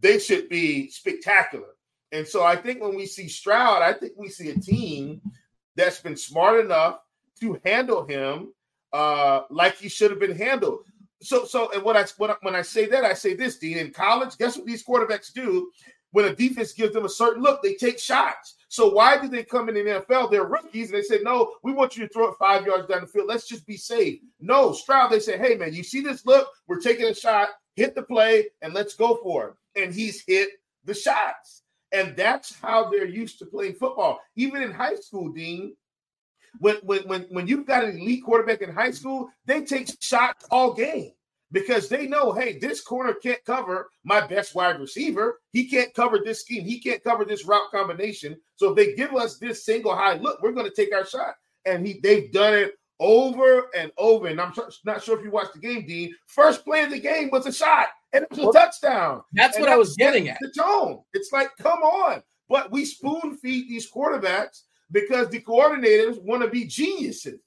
S2: they should be spectacular. And so I think when we see Stroud, I think we see a team that's been smart enough to handle him uh, like he should have been handled. So, so, and what I when I say that, I say this, Dean. In college, guess what these quarterbacks do? When a defense gives them a certain look, they take shots. So why do they come in the NFL? They're rookies, and they say, "No, we want you to throw it five yards down the field. Let's just be safe." No, Stroud. They say, "Hey, man, you see this look? We're taking a shot. Hit the play, and let's go for it." And he's hit the shots, and that's how they're used to playing football. Even in high school, Dean, when when when when you've got an elite quarterback in high school, they take shots all game because they know, hey, this corner can't cover my best wide receiver. He can't cover this scheme. He can't cover this route combination. So if they give us this single high look, we're going to take our shot. And he they've done it over and over. And I'm not sure if you watched the game, Dean. First play of the game was a shot, and it was a touchdown.
S3: That's
S2: and
S3: what I was getting at.
S2: The tone. It's like, come on. But we spoon feed these quarterbacks because the coordinators want to be geniuses.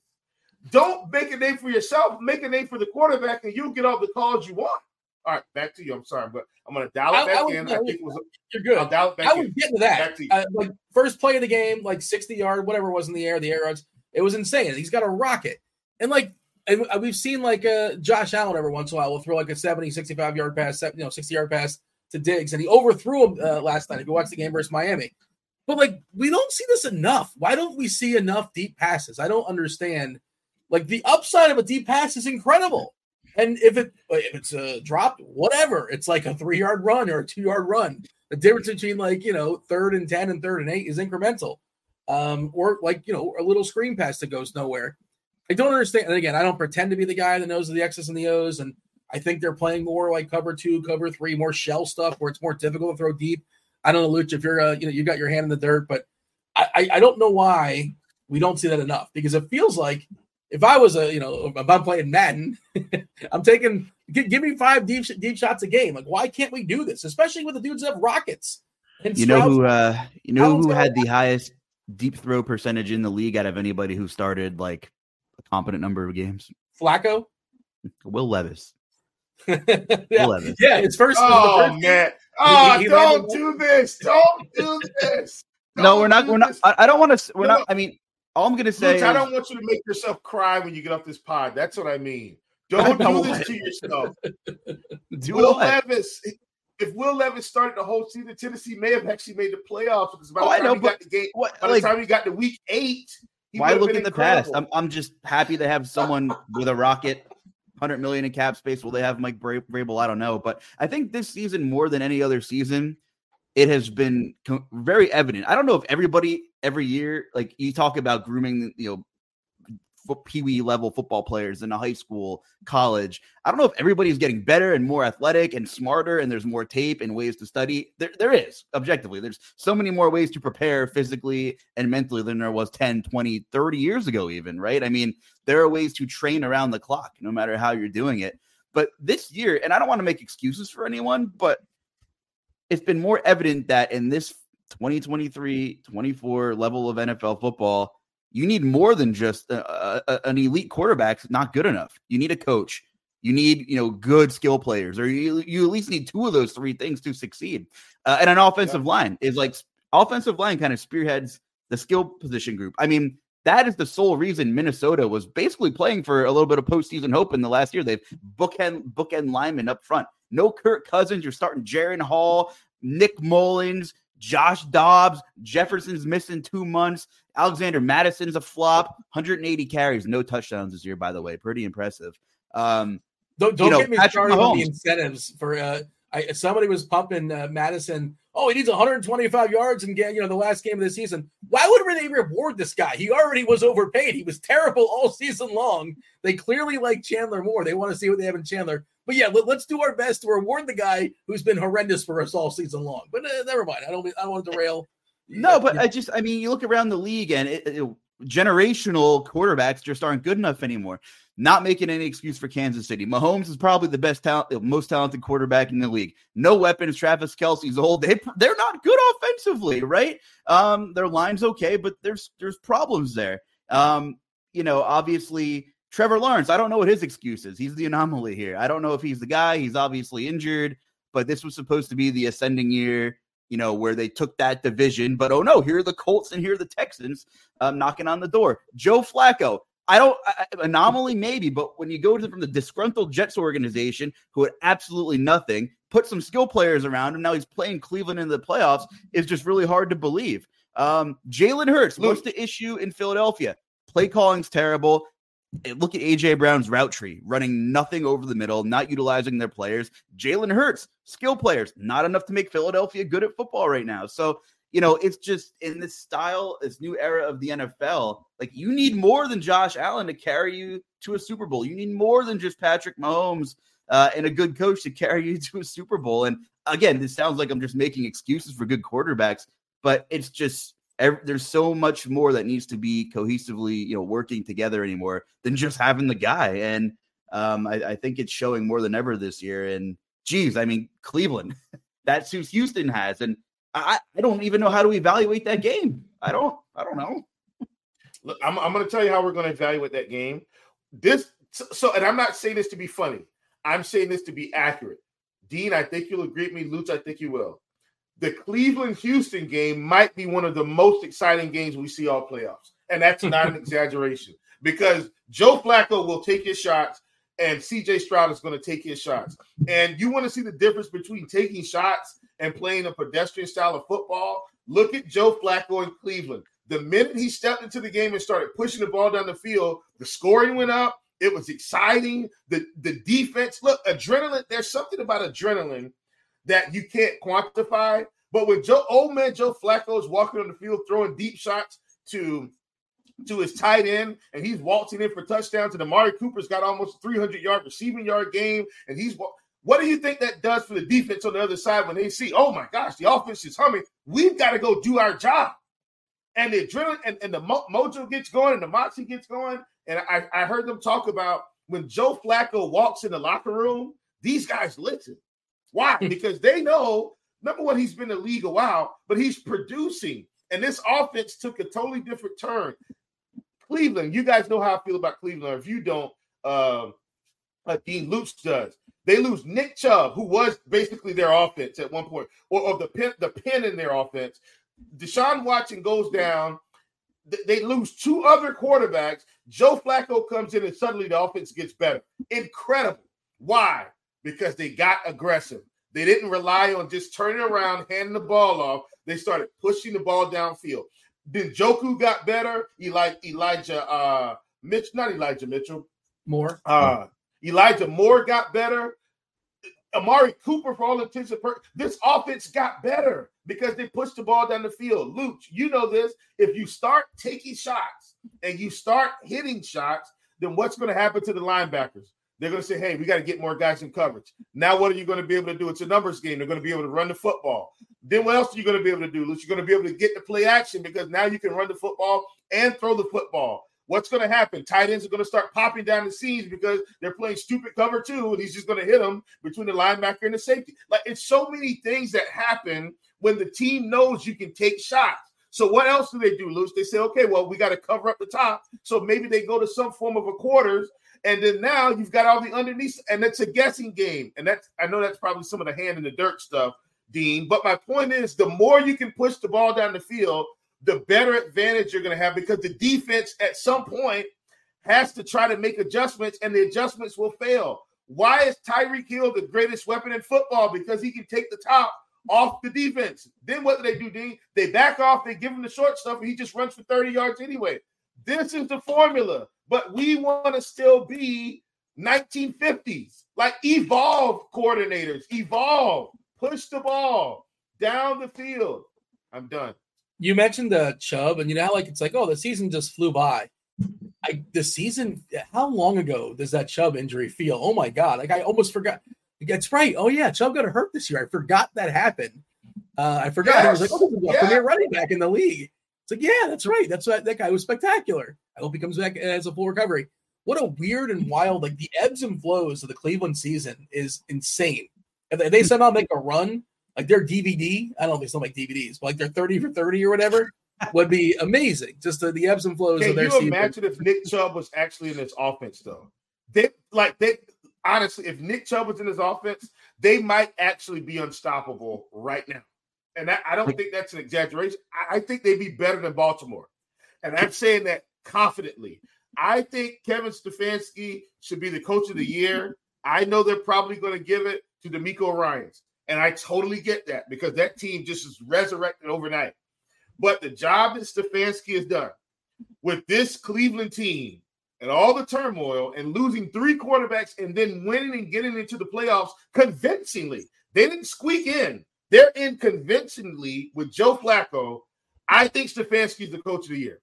S2: Don't make a name for yourself, make a name for the quarterback, and you'll get all the calls you want. All right, back to you. I'm sorry, but I'm going to dial it I, back I in. I think it was.
S3: You're good. I'll dial it back I was in. getting to that. To uh, like first play of the game, like 60 yard, whatever was in the air, the air runs. It was insane. He's got a rocket, and like, and we've seen like uh, Josh Allen every once in a while will throw like a 70, 65 yard pass, you know, 60 yard pass to Diggs, and he overthrew him uh, last night. If you watch the game versus Miami, but like we don't see this enough. Why don't we see enough deep passes? I don't understand. Like the upside of a deep pass is incredible. And if it if it's a uh, dropped, whatever, it's like a three yard run or a two yard run. The difference between like you know third and ten and third and eight is incremental, um, or like you know a little screen pass that goes nowhere. I don't understand. And again, I don't pretend to be the guy that knows the X's and the O's, and I think they're playing more like cover two, cover three, more shell stuff where it's more difficult to throw deep. I don't know, Luch, if you're a, uh, you know you got your hand in the dirt, but I, I, don't know why we don't see that enough because it feels like if I was a you know if I'm playing Madden, I'm taking give, give, me five deep deep shots a game. Like why can't we do this? Especially with the dudes that have rockets.
S1: And you know who uh you know who had the highest deep throw percentage in the league out of anybody who started like competent number of games?
S3: Flacco,
S1: Will Levis.
S3: yeah. Will Levis. Yeah, it's first.
S2: Oh first man. Oh, he, he don't do this. Don't do this.
S1: Don't no, we're not. We're not. I, I don't want to. We're no. not. I mean, all I'm gonna say.
S2: Luch, is, I don't want you to make yourself cry when you get off this pod. That's what I mean. Don't do this to yourself. do Will what? Levis. If Will Levis started the whole season, Tennessee may have actually made the playoffs because by oh, the oh, time know, he got the game, what, by like, the time he got to week eight,
S1: why look in the past? I'm I'm just happy to have someone with a rocket 100 million in cap space. Will they have Mike Vrabel? I don't know, but I think this season more than any other season, it has been very evident. I don't know if everybody every year, like you talk about grooming, you know, pee wee level football players in a high school, college. I don't know if everybody's getting better and more athletic and smarter, and there's more tape and ways to study. There, there is, objectively. There's so many more ways to prepare physically and mentally than there was 10, 20, 30 years ago, even, right? I mean, there are ways to train around the clock, no matter how you're doing it. But this year, and I don't want to make excuses for anyone, but it's been more evident that in this 2023 24 level of NFL football, you need more than just a, a, an elite quarterback. Not good enough. You need a coach. You need you know good skill players, or you you at least need two of those three things to succeed. Uh, and an offensive yeah. line is like offensive line kind of spearheads the skill position group. I mean, that is the sole reason Minnesota was basically playing for a little bit of postseason hope in the last year. They've bookend bookend linemen up front. No Kirk Cousins. You're starting Jaren Hall, Nick Mullens, Josh Dobbs. Jefferson's missing two months. Alexander Mattison's a flop. 180 carries, no touchdowns this year, by the way. Pretty impressive. Um,
S3: don't don't you know, get me Patrick started Mahomes. on the incentives for uh, I, somebody was pumping uh, Mattison. Oh, he needs 125 yards and get you know the last game of the season. Why would they reward this guy? He already was overpaid. He was terrible all season long. They clearly like Chandler more. They want to see what they have in Chandler. But yeah, let, us do our best to reward the guy who's been horrendous for us all season long. But uh, never mind. I don't. I don't want to derail.
S1: No, but. I just. I mean, you look around the league and it, it, generational quarterbacks just aren't good enough anymore. Not making any excuse for Kansas City. Mahomes is probably the best talent, most talented quarterback in the league. No weapons. Travis Kelce's old. They they're not good offensively, right? Um, their line's okay, but there's there's problems there. Um, you know, obviously Trevor Lawrence. I don't know what his excuse is. He's the anomaly here. I don't know if he's the guy. He's obviously injured, but this was supposed to be the ascending year you know, where they took that division. But oh no, here are the Colts and here are the Texans um, knocking on the door. Joe Flacco, I don't I, anomaly maybe, but when you go to from the disgruntled Jets organization who had absolutely nothing, put some skill players around him, now he's playing Cleveland in the playoffs is just really hard to believe. Um, Jalen Hurts, what's the issue in Philadelphia? Play calling's terrible. Look at AJ Brown's route tree, running nothing over the middle, not utilizing their players. Jalen Hurts, skill players, not enough to make Philadelphia good at football right now. So you know, it's just in this style, this new era of the NFL, like you need more than Josh Allen to carry you to a Super Bowl. You need more than just Patrick Mahomes uh, and a good coach to carry you to a Super Bowl. And again, this sounds like I'm just making excuses for good quarterbacks, but it's just there's so much more that needs to be cohesively, you know, working together anymore than just having the guy. And um, I, I think it's showing more than ever this year. And geez, I mean, Cleveland, that's who Houston has, and I, I don't even know how to evaluate that game. I don't. I don't know.
S2: Look, I'm, I'm going to tell you how we're going to evaluate that game. This so, and I'm not saying this to be funny. I'm saying this to be accurate. Dean, I think you'll agree with me. Luch, I think you will. The Cleveland Houston game might be one of the most exciting games we see all playoffs. And that's not an exaggeration because Joe Flacco will take his shots and CJ Stroud is going to take his shots. And you want to see the difference between taking shots and playing a pedestrian style of football. Look at Joe Flacco in Cleveland. The minute he stepped into the game and started pushing the ball down the field, the scoring went up. It was exciting. The the defense, look, adrenaline. There's something about adrenaline that you can't quantify. But when Joe, old man Joe Flacco is walking on the field throwing deep shots to to his tight end, and he's waltzing in for touchdowns, and Amari Cooper's got almost 300 yard receiving yard game, and he's what do you think that does for the defense on the other side when they see, oh my gosh, the offense is humming? We've got to go do our job. And the adrenaline and, and the mo- mojo gets going and the moxie gets going. And I, I heard them talk about when Joe Flacco walks in the locker room, these guys listen. Why? Because they know, number one, he's been in the league a while, but he's producing. And this offense took a totally different turn. Cleveland, you guys know how I feel about Cleveland. If you don't, um, uh, Dean Luch does. They lose Nick Chubb, who was basically their offense at one point, or, or the pin, the pin in their offense. Deshaun Watson goes down. They lose two other quarterbacks. Joe Flacco comes in, and suddenly the offense gets better. Incredible. Why? Because they got aggressive. They didn't rely on just turning around, handing the ball off. They started pushing the ball downfield. Then Njoku got better. Eli, Elijah, uh, Mitch, not Elijah Mitchell.
S3: More.
S2: Uh, Elijah Moore got better. Amari Cooper, for all intents and purposes, this offense got better because they pushed the ball down the field. Luke, you know this. If you start taking shots and you start hitting shots, then what's going to happen to the linebackers? They're going to say, hey, we got to get more guys in coverage. Now, what are you going to be able to do? It's a numbers game. They're going to be able to run the football. Then what else are you going to be able to do? You're going to be able to get the play action because now you can run the football and throw the football. What's going to happen? Tight ends are going to start popping down the seams because they're playing stupid cover two, and he's just going to hit them between the linebacker and the safety. Like it's so many things that happen when the team knows you can take shots. So what else do they do, Luch? They say, okay, well, we got to cover up the top. So maybe they go to some form of a quarters, and then now you've got all the underneath, and it's a guessing game. And that's I know that's probably some of the hand in the dirt stuff, Dean. But my point is, the more you can push the ball down the field, the better advantage you're going to have because the defense at some point has to try to make adjustments and the adjustments will fail. Why is Tyreek Hill the greatest weapon in football? Because he can take the top off the defense. Then what do they do, Dean? They back off, they give him the short stuff, and he just runs for 30 yards anyway. This is the formula, but we want to still be 1950s, like evolve coordinators, evolve, push the ball down the field. I'm done
S3: you mentioned the Chubb, and you know how like it's like, oh, the season just flew by. I the season, how long ago does that Chubb injury feel? Oh my god, like I almost forgot. That's right. Oh yeah, Chubb got hurt this year. I forgot that happened. Uh, I forgot. Yes. I was like, oh, this is a yeah. premier running back in the league. It's like, yeah, that's right. That's what that guy was spectacular. I hope he comes back as a full recovery. What a weird and wild, like the ebbs and flows of the Cleveland season is insane. If they somehow make a run like their DVD, I don't know if they still make DVDs, but like their 30 for 30 or whatever would be amazing. Just the, the ebbs and flows
S2: Can
S3: of their
S2: you imagine if Nick Chubb was actually in this offense though? They like they honestly, if Nick Chubb was in his offense, they might actually be unstoppable right now. And I, I don't think that's an exaggeration. I, I think they'd be better than Baltimore. And I'm saying that confidently. I think Kevin Stefanski should be the coach of the year. I know they're probably going to give it to DeMeco Ryans. And I totally get that because that team just is resurrected overnight. But the job that Stefanski has done with this Cleveland team and all the turmoil and losing three quarterbacks and then winning and getting into the playoffs convincingly. They didn't squeak in. They're in convincingly with Joe Flacco. I think Stefanski is the coach of the year.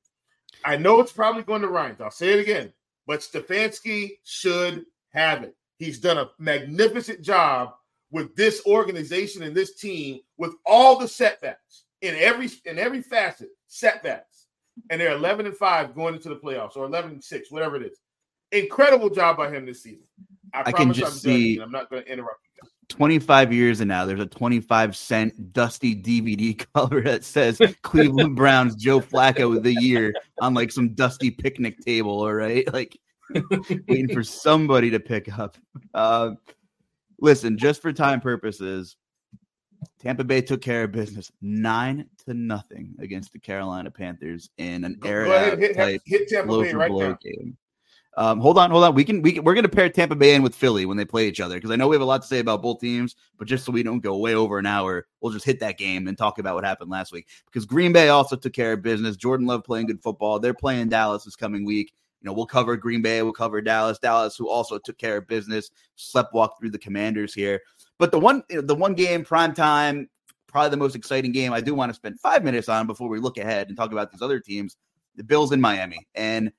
S2: I know it's probably going to Ryans. I'll say it again, but Stefanski should have it. He's done a magnificent job with this organization and this team with all the setbacks in every in every facet, setbacks. And they're 11 and 5 going into the playoffs or 11 and 6, whatever it is. Incredible job by him this season. I, I can just I'm see I'm not going to interrupt you.
S1: 25 years and now there's a 25 cent dusty DVD cover that says Cleveland Browns Joe Flacco of the year on like some dusty picnic table, all right? Like waiting for somebody to pick up. Uh, listen, just for time purposes, Tampa Bay took care of business nine to nothing against the Carolina Panthers in an era hit, hit, hit Tampa Bay right now. game. Um, hold on, hold on. We can we can, we're gonna pair Tampa Bay in with Philly when they play each other because I know we have a lot to say about both teams, but just so we don't go way over an hour, we'll just hit that game and talk about what happened last week. Because Green Bay also took care of business. Jordan Love playing good football. They're playing Dallas this coming week. You know, we'll cover Green Bay, we'll cover Dallas. Dallas, who also took care of business, slept walk through the Commanders here. But the one, the one game, prime time, probably the most exciting game I do want to spend five minutes on before we look ahead and talk about these other teams, the Bills in Miami. And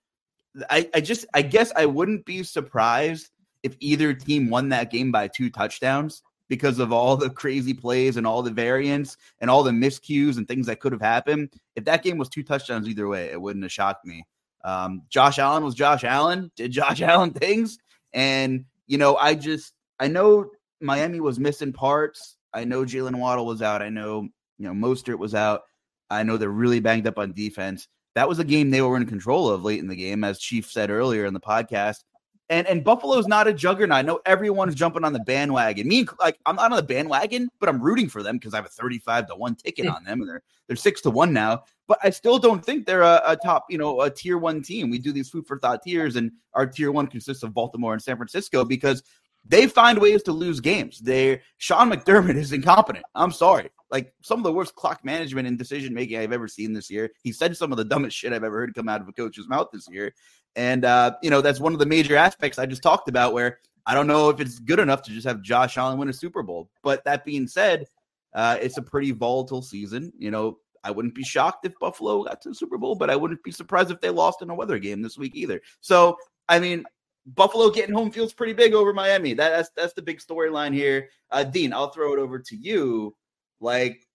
S1: I, I just, I guess I wouldn't be surprised if either team won that game by two touchdowns because of all the crazy plays and all the variants and all the miscues and things that could have happened. If that game was two touchdowns either way, it wouldn't have shocked me. Um, Josh Allen was Josh Allen, did Josh Allen things. And, you know, I just, I know Miami was missing parts. I know Jaylen Waddle was out. I know, you know, Mostert was out. I know they're really banged up on defense. That was a game they were in control of late in the game, as Chief said earlier in the podcast. And and Buffalo's not a juggernaut. I know everyone's jumping on the bandwagon. Me, like I'm not on the bandwagon, but I'm rooting for them because I have a 35 to one ticket on them, and they're they're six to one now. But I still don't think they're a, a, top, you know, a tier one team. We do these food for thought tiers, and our tier one consists of Baltimore and San Francisco because they find ways to lose games. They Sean McDermott is incompetent. I'm sorry. Like some of the worst clock management and decision making I've ever seen this year. He said some of the dumbest shit I've ever heard come out of a coach's mouth this year. And uh, you know, that's one of the major aspects I just talked about where I don't know if it's good enough to just have Josh Allen win a Super Bowl. But that being said, uh, it's a pretty volatile season. You know, I wouldn't be shocked if Buffalo got to the Super Bowl, but I wouldn't be surprised if they lost in a weather game this week either. So, I mean, Buffalo getting home feels pretty big over Miami. That, that's that's the big storyline here. Uh, Dean, I'll throw it over to you. Like,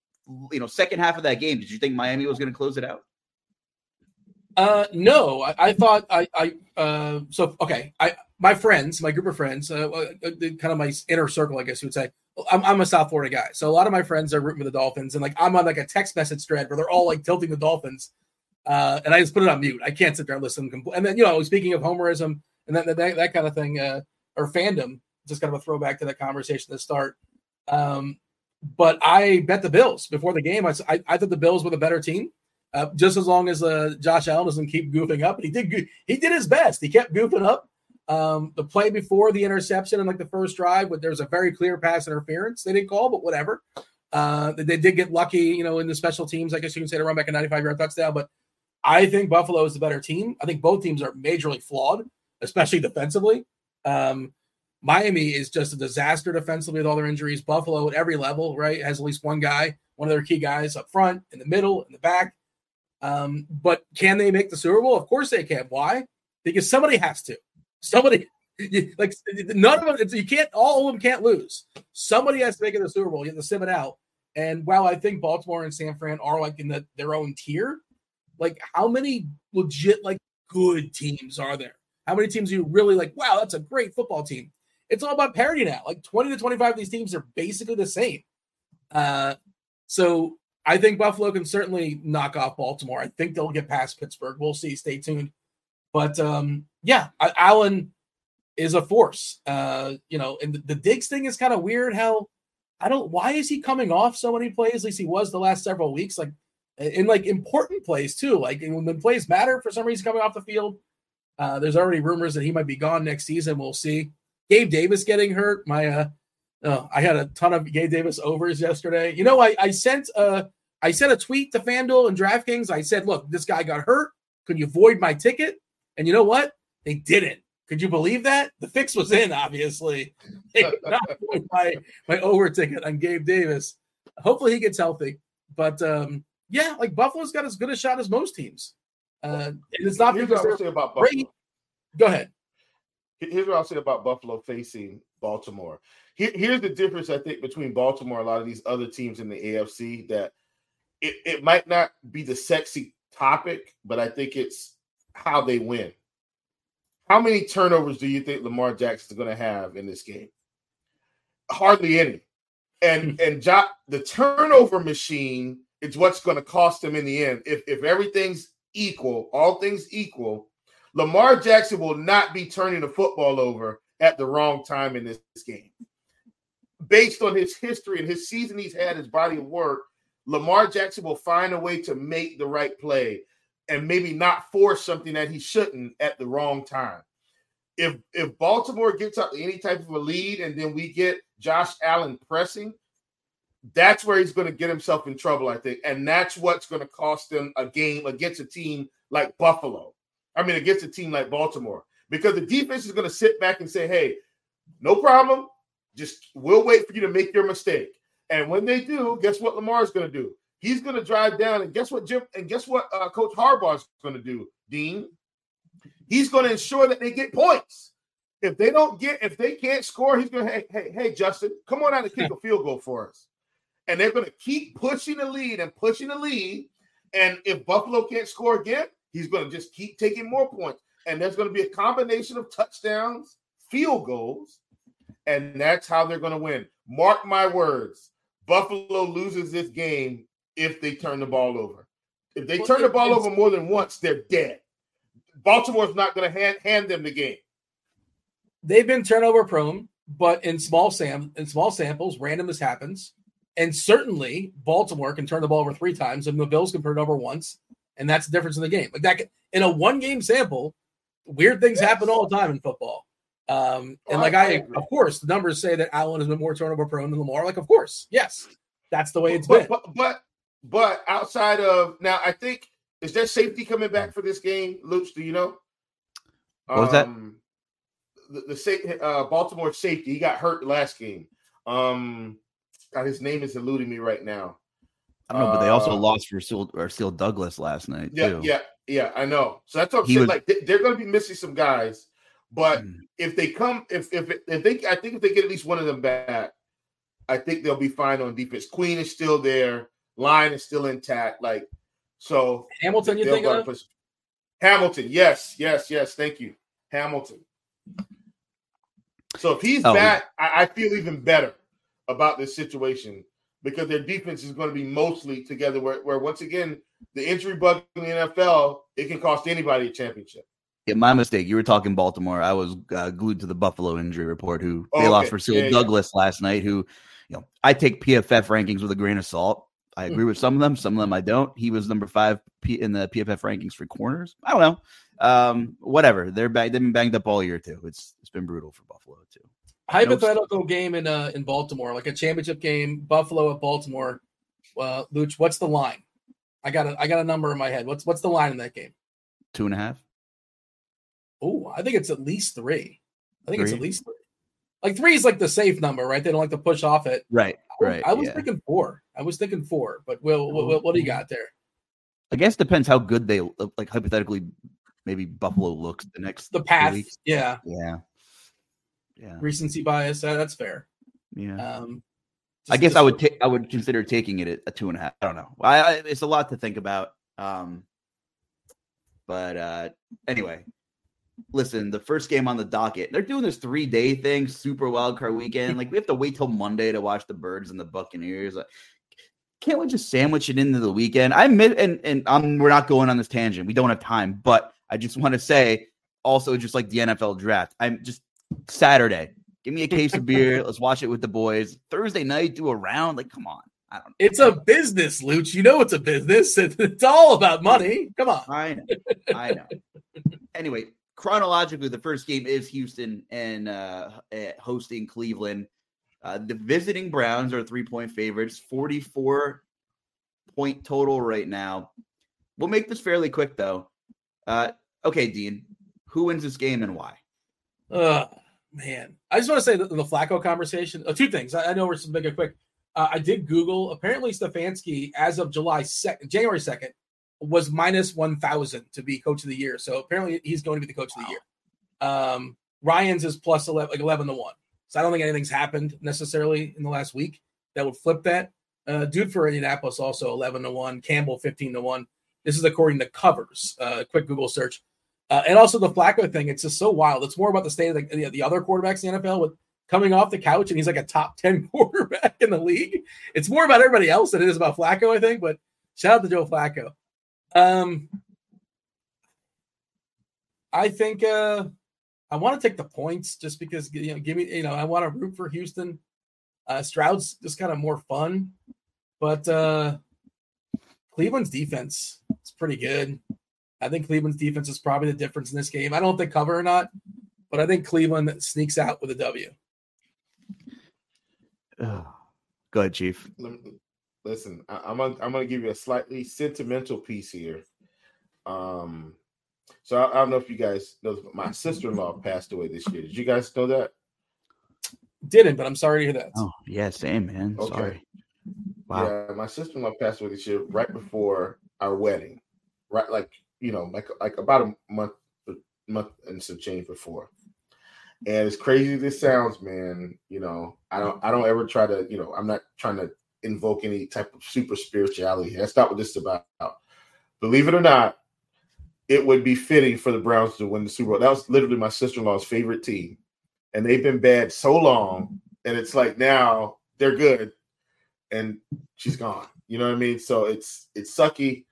S1: you know, second half of that game, did you think Miami was going to close it out?
S3: Uh, no, I, I thought I, I, uh, so okay. I, my friends, my group of friends, uh, uh, uh kind of my inner circle, I guess you would say. I'm, I'm a South Florida guy, so a lot of my friends are rooting for the Dolphins, and like I'm on like a text message thread where they're all like tilting the Dolphins, uh, and I just put it on mute. I can't sit there and listen. Compl- and then you know, speaking of homerism, and that that, that kind of thing, uh, or fandom. Just kind of a throwback to that conversation to start. Um, but I bet the Bills before the game. I, I, I thought the Bills were the better team. Uh, just as long as uh, Josh Allen doesn't keep goofing up, and he did. He did his best. He kept goofing up. Um, the play before the interception and like the first drive, but there's a very clear pass interference they didn't call, but whatever. Uh, they did get lucky, you know, in the special teams. I guess you can say to run back a 95 yard touchdown, but I think Buffalo is the better team. I think both teams are majorly flawed especially defensively. Um, Miami is just a disaster defensively with all their injuries. Buffalo at every level, right, has at least one guy, one of their key guys up front, in the middle, in the back. Um, but can they make the Super Bowl? Of course they can. Why? Because somebody has to. Somebody like none of them. You can't. All of them can't lose. Somebody has to make it the Super Bowl. You have to sim it out. And while I think Baltimore and San Fran are like in the, their own tier, like how many legit like good teams are there? How many teams are you really like, wow, that's a great football team? It's all about parity now. Like 20 to 25 of these teams are basically the same. Uh, so I think Buffalo can certainly knock off Baltimore. I think they'll get past Pittsburgh. We'll see. Stay tuned. But um, yeah, Allen is a force. Uh, you know, and the, the Diggs thing is kind of weird. How I don't. Why is he coming off so many plays? At least he was the last several weeks. Like in like important plays too. Like when the plays matter, for some reason coming off the field Uh, there's already rumors that he might be gone next season. We'll see. Gabe Davis getting hurt. My uh, oh, I had a ton of Gabe Davis overs yesterday. You know, I I sent uh I sent a tweet to FanDuel and DraftKings. I said, look, this guy got hurt. Could you void my ticket? And you know what? They didn't. Could you believe that? The fix was in, obviously. They could not void my, my over ticket on Gabe Davis. Hopefully he gets healthy. But um, yeah, like Buffalo's got as good a shot as most teams. Uh, and it's not
S2: Here's say about Buffalo. Great.
S3: Go ahead.
S2: Here's what I'll say about Buffalo facing Baltimore. Here, here's the difference, I think, between Baltimore and a lot of these other teams in the AFC that it, it might not be the sexy topic, but I think it's how they win. How many turnovers do you think Lamar Jackson is going to have in this game? Hardly any. And hmm. and jo- the turnover machine is what's going to cost them in the end. If if everything's equal, all things equal, Lamar Jackson will not be turning the football over at the wrong time in this, this game. Based on his history and his season he's had, his body of work, Lamar Jackson will find a way to make the right play and maybe not force something that he shouldn't at the wrong time. If if Baltimore gets up any type of a lead and then we get Josh Allen pressing, that's where he's going to get himself in trouble, I think. And that's what's going to cost them a game against a team like Buffalo. I mean, against a team like Baltimore. Because the defense is going to sit back and say, hey, no problem. Just we'll wait for you to make your mistake. And when they do, guess what Lamar is going to do? He's going to drive down, and guess what Jim and guess what uh, Coach Harbaugh is going to do, Dean? He's going to ensure that they get points. If they don't get, if they can't score, he's going to hey, hey, hey, Justin, come on out and kick a field goal for us. And they're going to keep pushing the lead and pushing the lead. And if Buffalo can't score again, he's going to just keep taking more points. And there's going to be a combination of touchdowns, field goals, and that's how they're going to win. Mark my words. Buffalo loses this game if they turn the ball over. If they turn the ball over more than once, they're dead. Baltimore's not going to hand, hand them the game.
S3: They've been turnover prone, but in small sam in small samples, randomness happens. And certainly Baltimore can turn the ball over three times, and the Bills can turn it over once, and that's the difference in the game. Like that in a one game sample, weird things yes. happen all the time in football. Um, and oh, like I, I of course, the numbers say that Allen has been more turnover prone than Lamar. Like, of course, yes, that's the way it's
S2: but,
S3: been.
S2: But, but but outside of now, I think is there safety coming back for this game, Luch? Do you know?
S1: What was um,
S2: that? The, the uh, Baltimore safety, he got hurt last game. Um, God, his name is eluding me right now.
S1: I don't know, but they also uh, lost Rasul or Seal Douglas last night.
S2: Yeah,
S1: too.
S2: yeah, yeah. I know. So that's what I'm saying. Was, like they're going to be missing some guys, but mm. if they come, if if if they, I think if they get at least one of them back, I think they'll be fine on defense. Queen is still there. Line is still intact. Like so,
S3: Hamilton. You think of? Push.
S2: Hamilton? Yes, yes, yes. Thank you, Hamilton. So if he's oh, back, I, I feel even better about this situation because their defense is going to be mostly together. Where, where once again, the injury bug in the NFL it can cost anybody a championship.
S1: Yeah, my mistake. You were talking Baltimore. I was uh, glued to the Buffalo injury report. Who oh, they okay. lost Rasul yeah, Douglas yeah. last night. Who, you know, I take PFF rankings with a grain of salt. I agree with some of them. Some of them I don't. He was number five in the PFF rankings for corners. I don't know. Um, whatever. They're bang- they've been banged up all year too. It's it's been brutal for Buffalo too.
S3: Hypothetical no, game in uh in Baltimore, like a championship game, Buffalo at Baltimore. Uh, Luch, what's the line? I got a I got a number in my head. What's what's the line in that game?
S1: Two and a half.
S3: Oh, I think it's at least three. I think three? it's at least three. Like three is like the safe number, right? They don't like to push off it.
S1: Right. Right.
S3: I was yeah. thinking four. I was thinking four, but Will, what, what do you got there?
S1: I guess depends how good they like. Hypothetically, maybe Buffalo looks the next
S3: the path. Yeah.
S1: Yeah. Yeah.
S3: Recency bias. that's fair.
S1: Yeah. Um, just, I guess I would take. I would consider taking it at a two and a half. I don't know. I, I it's a lot to think about. Um, but uh, anyway, listen, the first game on the docket, they're doing this three day thing, super wild card weekend. Like we have to wait till Monday to watch the Birds and the Buccaneers. Like, can't we just sandwich it into the weekend? I admit, and and I'm, we're not going on this tangent. We don't have time, but I just want to say, also, just like the NFL draft, I'm just Saturday. Give me a case of beer. Let's watch it with the boys. Thursday night, do a round. Like, come on. I don't know.
S3: It's a business, Luch. You know it's a business. It's all about money. Come on.
S1: I know. I know. anyway, chronologically, the first game is Houston and uh, hosting Cleveland. Uh, the visiting Browns are three point favorites, 44 point total right now. We'll make this fairly quick, though. Uh, okay, Dean, who wins this game and why?
S3: Uh, man, I just want to say the, the Flacco conversation. Uh, two things. I, I know we're just make it quick. Uh, I did Google. Apparently, Stefanski, as of July second, January second, was minus one thousand to be coach of the year. So apparently, he's going to be the coach of the year. Um, Ryans is plus 11, like eleven to one. So I don't think anything's happened necessarily in the last week that would flip that. Uh, dude for Indianapolis also eleven to one. Campbell fifteen to one. This is according to covers. Uh, quick Google search. Uh, and also the Flacco thing, it's just so wild. It's more about the state of the, the, the, other quarterbacks in the NFL with coming off the couch and he's like a top 10 quarterback in the league. It's more about everybody else than it is about Flacco, I think. But shout out to Joe Flacco. Um, I think uh, I want to take the points just because, you know, give me, you know, I want to root for Houston. Uh, Stroud's just kind of more fun. But uh, Cleveland's defense is pretty good. I think Cleveland's defense is probably the difference in this game. I don't know if they cover or not, but I think Cleveland sneaks out with a W.
S1: Go ahead, Chief.
S2: Listen, I, am gonna I'm gonna give you a slightly sentimental piece here. Um, so I, I don't know if you guys know, my sister in law passed away this year. Did you guys know that?
S3: Didn't, but I'm sorry to hear that.
S1: Oh yeah, same man. Okay. Sorry.
S2: Wow. Yeah, my sister in law passed away this year right before our wedding. Right, like you know, like like about a month, a month and some change before. And as crazy as this sounds, man, you know, I don't I don't ever try to, you know, I'm not trying to invoke any type of super spirituality. That's not what this is about. Believe it or not, it would be fitting for the Browns to win the Super Bowl. That was literally my sister-in-law's favorite team. And they've been bad so long. And it's like now they're good and she's gone. You know what I mean? So it's it's sucky.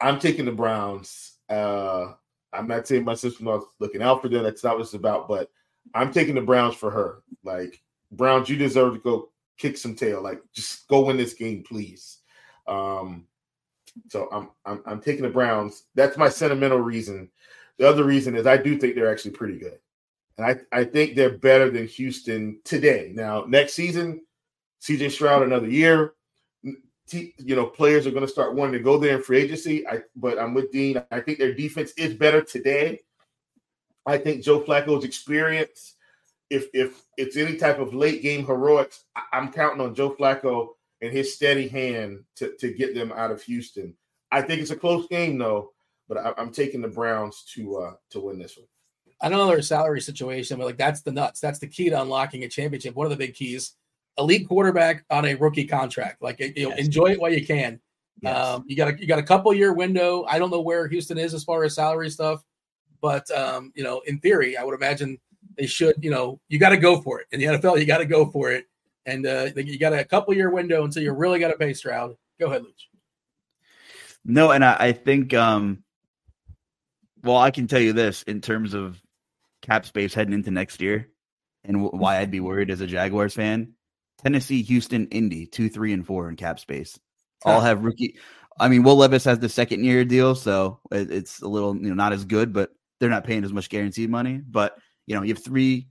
S2: I'm taking the Browns. Uh, I'm not saying my sister-in-law's looking out for them. That's not what it's about. But I'm taking the Browns for her. Like Browns, you deserve to go kick some tail. Like just go win this game, please. Um, so I'm I'm I'm taking the Browns. That's my sentimental reason. The other reason is I do think they're actually pretty good. And I, I think they're better than Houston today. Now, next season, CJ Stroud another year you know, players are going to start wanting to go there in free agency. I, but I'm with Dean. I think their defense is better today. I think Joe Flacco's experience, if if it's any type of late game heroics, I'm counting on Joe Flacco and his steady hand to, to get them out of Houston. I think it's a close game though, but I, am taking the Browns to uh to win this one.
S3: I know their salary situation, but like that's the nuts. That's the key to unlocking a championship. One of the big keys elite quarterback on a rookie contract. Like you know, yes. enjoy it while you can. Yes. Um, you got a you got a couple year window. I don't know where Houston is as far as salary stuff, but um, you know, in theory, I would imagine they should. You know, you got to go for it in the NFL. You got to go for it, and uh, you got a couple year window until you really got to pay Stroud. Go ahead, Luch.
S1: No, and I, I think, um, well, I can tell you this in terms of cap space heading into next year, and w- why I'd be worried as a Jaguars fan Tennessee, Houston, Indy, two, three, and four in cap space. All have rookie. I mean, Will Levis has the second year deal, so it's a little you know not as good, but they're not paying as much guaranteed money. But you know, you have three.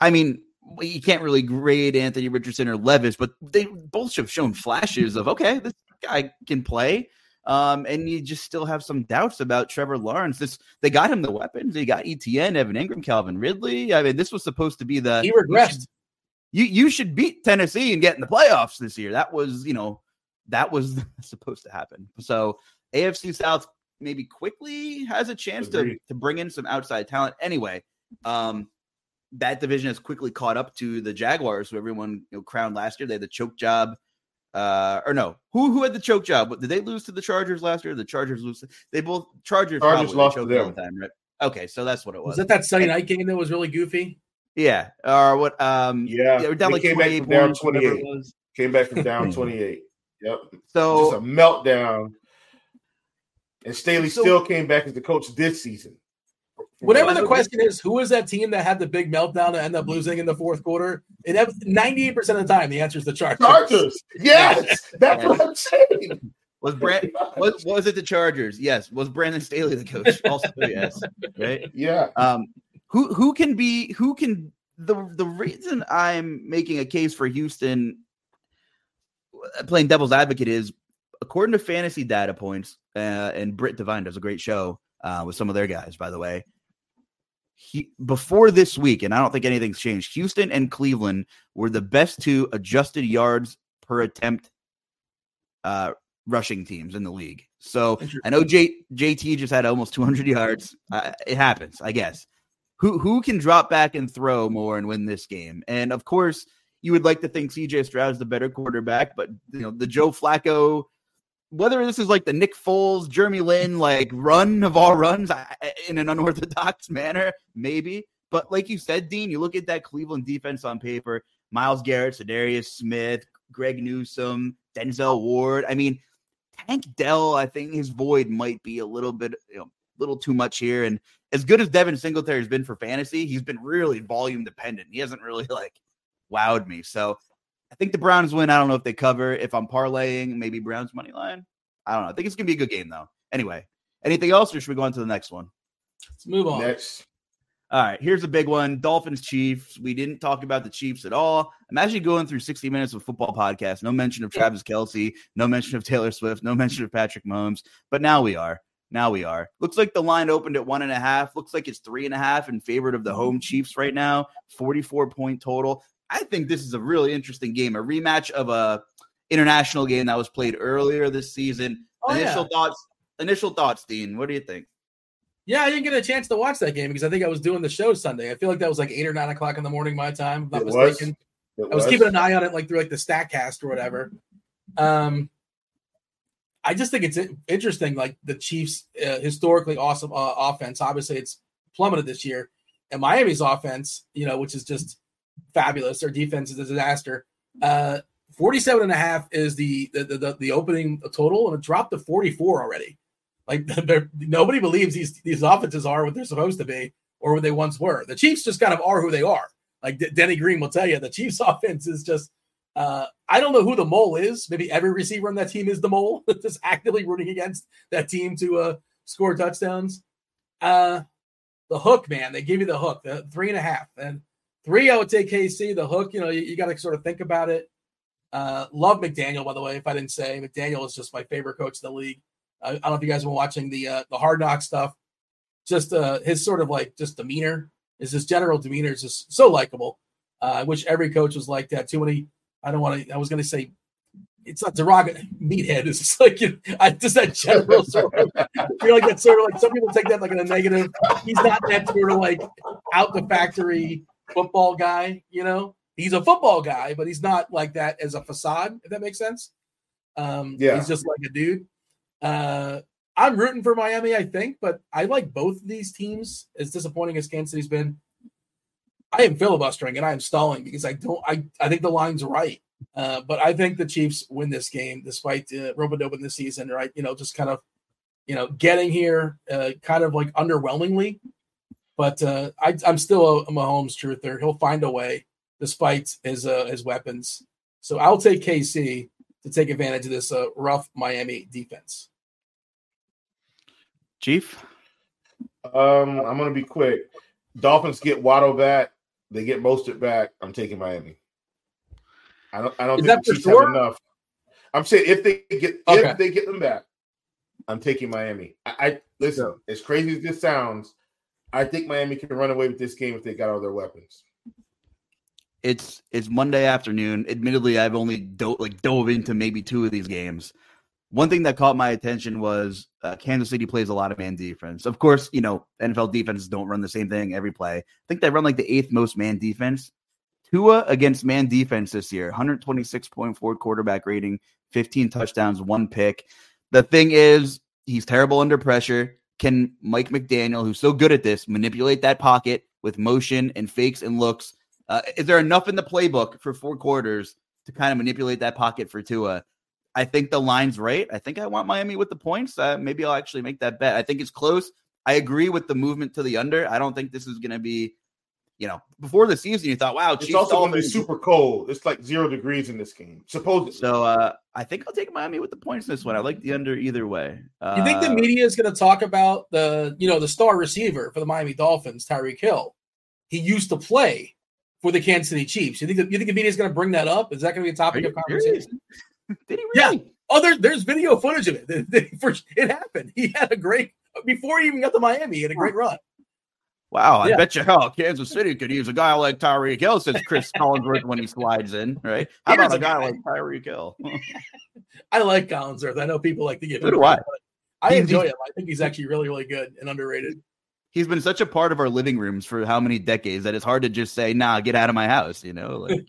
S1: I mean, you can't really grade Anthony Richardson or Levis, but they both have shown flashes of okay, this guy can play. Um, and you just still have some doubts about Trevor Lawrence. This they got him the weapons. They got ETN, Evan Engram, Calvin Ridley. I mean, this was supposed to be the
S3: he regressed
S1: you you should beat Tennessee and get in the playoffs this year. That was, you know, that was supposed to happen. So AFC South maybe quickly has a chance to, to bring in some outside talent. Anyway, um, that division has quickly caught up to the Jaguars, who everyone you know, crowned last year. They had the choke job. Uh, or no, who who had the choke job? Did they lose to the Chargers last year? The Chargers lose. They both Chargers,
S2: Chargers lost to them.
S1: Time, right? Okay, so that's what it was.
S3: Was that that Sunday night game that was really goofy?
S1: Yeah. Or what? Um,
S2: yeah.
S1: We're down like
S2: came back from down 28. Came back from down 28. Yep. So just a meltdown. And Staley so, still came back as the coach this season.
S3: Whatever the question is, who is that team that had the big meltdown and end up losing in the fourth quarter? It ninety-eight percent of the time, the answer is the Chargers.
S2: Chargers, yes, that's what I'm saying.
S1: Was Brand was was it the Chargers? Yes. Was Brandon Staley the coach? Also yes. Right.
S2: Yeah.
S1: Um. Who who can be who can the the reason I'm making a case for Houston uh, playing devil's advocate is according to fantasy data points, uh, and Britt Devine does a great show uh, with some of their guys, by the way. He, before this week, and I don't think anything's changed. Houston and Cleveland were the best two adjusted yards per attempt uh, rushing teams in the league. So I know J, JT just had almost 200 yards. Uh, it happens, I guess. Who who can drop back and throw more and win this game? And of course, you would like to think CJ Stroud is the better quarterback, but you know the Joe Flacco whether this is like the Nick Foles, Jeremy Lin, like run of all runs in an unorthodox manner, maybe. But like you said, Dean, you look at that Cleveland defense on paper: Myles Garrett, Za'Darius Smith, Greg Newsome, Denzel Ward. I mean, Tank Dell. I think his void might be a little bit, you know, a little too much here. And as good as Devin Singletary has been for fantasy, he's been really volume dependent. He hasn't really like wowed me. So I think the Browns win. I don't know if they cover. If I'm parlaying, maybe Browns money line. I don't know. I think it's gonna be a good game though. Anyway, anything else, or should we go on to the next one?
S3: Let's move on.
S2: Next.
S1: All right, here's a big one. Dolphins Chiefs. We didn't talk about the Chiefs at all. I'm actually going through 60 minutes of football podcast. No mention of Travis Kelce. no mention of Taylor Swift, no mention of Patrick Mahomes. But now we are. Now we are. Looks like the line opened at one and a half. Looks like it's three and a half in favor of the mm-hmm. home Chiefs right now. 44 point total. I think this is a really interesting game, a rematch of a international game that was played earlier this season. Oh, initial yeah. thoughts, initial thoughts, Dean. What do you think?
S3: Yeah, I didn't get a chance to watch that game because I think I was doing the show Sunday. I feel like that was like eight or nine o'clock in the morning my time. If I'm not it mistaken. Was. I was, was keeping an eye on it like through like the Statcast or whatever. Um, I just think it's interesting. Like the Chiefs' uh, historically awesome uh, offense. Obviously, it's plummeted this year, and Miami's offense, you know, which is just fabulous. Their defense is a disaster. Uh, 47 and a half is the the, the, the opening total, and it dropped to 44 already. Like nobody believes these these offenses are what they're supposed to be or what they once were. The Chiefs just kind of are who they are. Like D- Denny Green will tell you, the Chiefs offense is just. Uh, I don't know who the mole is. Maybe every receiver on that team is the mole, that's just actively rooting against that team to uh, score touchdowns. Uh, the hook, man, they give you the hook, the three and a half, and Three, I would take KC. The hook, you know, you, you got to sort of think about it. Uh, love McDaniel, by the way. If I didn't say, McDaniel is just my favorite coach in the league. I, I don't know if you guys been watching the uh, the Hard Knock stuff. Just uh, his sort of like just demeanor is his general demeanor is just so likable. Uh, I wish every coach was like that. Too many. I don't want to. I was going to say it's not derogatory. Meathead is just like you know, I just that general sort of. I feel like that's sort of like some people take that like in a negative. He's not that sort of like out the factory football guy, you know. He's a football guy, but he's not like that as a facade, if that makes sense. Um, yeah. he's just like a dude. Uh, I'm rooting for Miami, I think, but I like both of these teams. As disappointing as Kansas City's been, I am filibustering and I am stalling because I don't. I I think the line's right, uh, but I think the Chiefs win this game despite uh, Robodope in this season. Right, you know, just kind of, you know, getting here, uh, kind of like underwhelmingly. But uh, I, am still a, a Mahomes truther. He'll find a way despite his uh, his weapons. So I'll take KC to take advantage of this uh, rough Miami defense.
S1: Chief,
S2: um, I'm going to be quick. Dolphins get Waddle back. They get Mostert back. I'm taking Miami. I don't. I don't Is think the Chiefs sure? have enough. I'm saying if they get okay. if they get them back, I'm taking Miami. I, I listen. Yeah. As crazy as this sounds, I think Miami can run away with this game if they got all their weapons.
S1: It's it's Monday afternoon. Admittedly, I've only do- like dove into maybe two of these games. One thing that caught my attention was uh, Kansas City plays a lot of man defense. Of course, you know NFL defenses don't run the same thing every play. I think they run like the eighth most man defense. Tua against man defense this year, 126.4 quarterback rating, 15 touchdowns, one pick. The thing is, he's terrible under pressure can Mike McDaniel, who's so good at this, manipulate that pocket with motion and fakes and looks? Uh, is there enough in the playbook for four quarters to kind of manipulate that pocket for Tua? I think the line's right. I think I want Miami with the points. Uh, maybe I'll actually make that bet. I think it's close. I agree with the movement to the under. I don't think this is going to be, you know, before the season, you thought, wow,
S2: it's Chiefs also going to be super cold. It's like zero degrees in this game, supposedly.
S1: So uh, I think I'll take Miami with the points in this one. I like the under either way.
S3: Uh, you think the media is going to talk about the, you know, the star receiver for the Miami Dolphins, Tyreek Hill? He used to play for the Kansas City Chiefs. You think the, you think the media is going to bring that up? Is that going to be a topic of conversation?
S1: Did he really?
S3: Yeah. Oh, there, there's video footage of it. It happened. He had a great before he even got to Miami. He had a great run.
S1: Wow, I yeah. bet you hell Kansas City could use a guy like Tyreek Hill, says Chris Collinsworth when he slides in, right? How about a, guy, guy, like Tyreek Hill?
S3: I like Collinsworth. I know people like to give
S1: him. I.
S3: I enjoy him. I think he's actually really, really good and underrated.
S1: He's been such a part of our living rooms for how many decades that it's hard to just say, "Nah, get out of my house." You know, like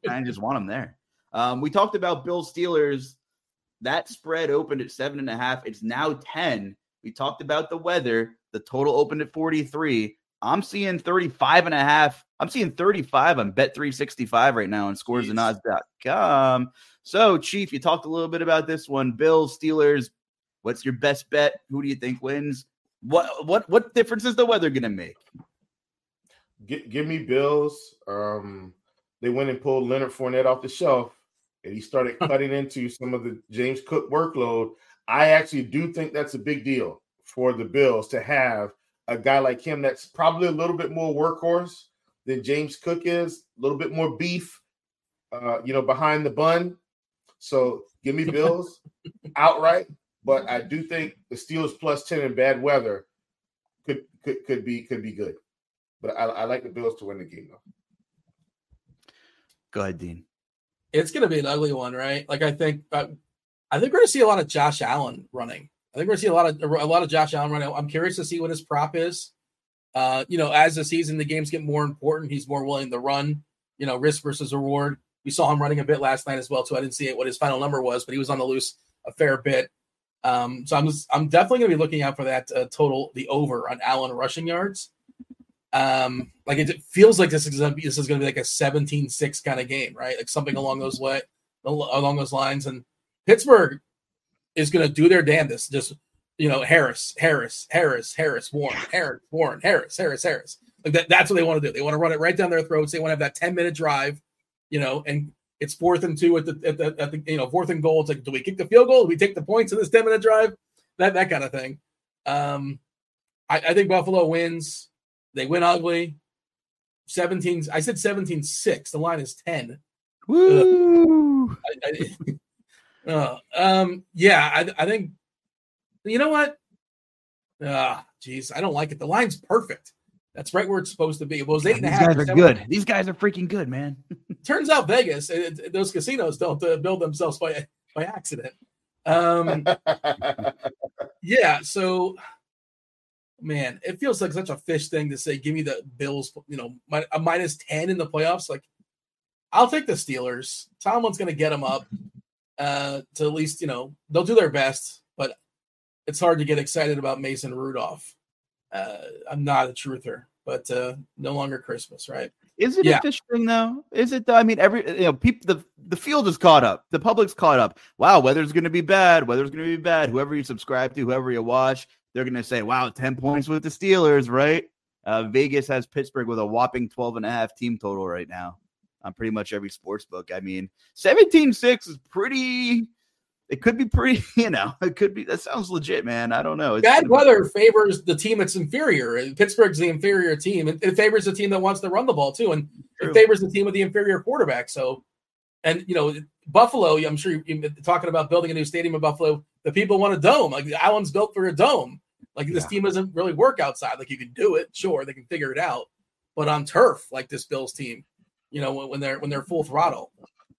S1: I just want him there. Um, we talked about Bill Steelers. That spread opened at seven and a half. It's now ten. We talked about the weather. The total opened at 43. I'm seeing 35 and a half. I'm seeing 35 on bet 365 right now on scoresandodds.com. So, Chief, you talked a little bit about this one. Bills, Steelers. What's your best bet? Who do you think wins? What what what difference is the weather going to make?
S2: G- give me Bills. Um, they went and pulled Leonard Fournette off the shelf, and he started cutting into some of the James Cook workload. I actually do think that's a big deal for the Bills to have a guy like him that's probably a little bit more workhorse than James Cook is, a little bit more beef, uh, you know, behind the bun. So give me Bills outright, but I do think the Steelers plus ten in bad weather could could could be could be good. But I, I like the Bills to win the game though.
S1: Go ahead, Dean.
S3: It's going to be an ugly one, right? Like I think, uh, I think we're going to see a lot of Josh Allen running. I think we're gonna see a lot of a lot of Josh Allen right now. I'm curious to see what his prop is. Uh, you know, as the season, the games get more important. He's more willing to run. You know, risk versus reward. We saw him running a bit last night as well, too. I didn't see it, what his final number was, but he was on the loose a fair bit. Um, so I'm just, I'm definitely going to be looking out for that uh, total, the over on Allen rushing yards. Um, like it feels like this is to be this is to be like a 17-6 kind of game, right? Like something along those way, along those lines. And Pittsburgh is going to do their damnedest. Just you know, Harris, Harris, Harris, Harris, Warren, Harris, Warren, Harris, Harris, Harris. Like that. That's what they want to do. They want to run it right down their throats. They want to have that ten minute drive. You know, and it's fourth and two at the at the, at the you know fourth and goal. It's like, do we kick the field goal? Do we take the points in this ten minute drive? That that kind of thing. Um, I, I think Buffalo wins. They win ugly. 17 I said 17 6. The line is 10.
S1: Woo! I,
S3: I, uh, um, yeah, I, I think you know what? Ah, jeez, I don't like it. The line's perfect. That's right where it's supposed to be. It was eight and a half.
S1: These guys are good. These guys are freaking good, man.
S3: Turns out Vegas, it, it, those casinos don't uh, build themselves by by accident. Um, yeah. So, man, it feels like such a fish thing to say. Give me the Bills. You know, a minus ten in the playoffs. Like, I'll take the Steelers. Tomlin's going to get them up uh, to at least you know they'll do their best, but it's hard to get excited about Mason Rudolph. Uh, I'm not a truther, but uh, no longer Christmas, right?
S1: Is it yeah. thing though? Is it though? I mean, every you know, people the the field is caught up. The public's caught up. Wow, weather's going to be bad. Weather's going to be bad. Whoever you subscribe to, whoever you watch, they're going to say, "Wow, ten points with the Steelers." Right? Uh, Vegas has Pittsburgh with a whopping 12 and a half team total right now on pretty much every sports book. I mean, 17-6 is pretty it could be pretty, you know, it could be that sounds legit, man. I don't know.
S3: It's Bad weather favors the team that's inferior. Pittsburgh's the inferior team. It, it, favors the team that wants to run the ball too, and True. it favors the team with the inferior quarterback. So, and you know, Buffalo, I'm sure you're talking about building a new stadium in Buffalo. The people want a dome. Like the Allen's built for a dome. Like this yeah. team doesn't really work outside. Like you can do it, sure, they can figure it out, but on turf, like this Bills team, you know, when they're when they're full throttle.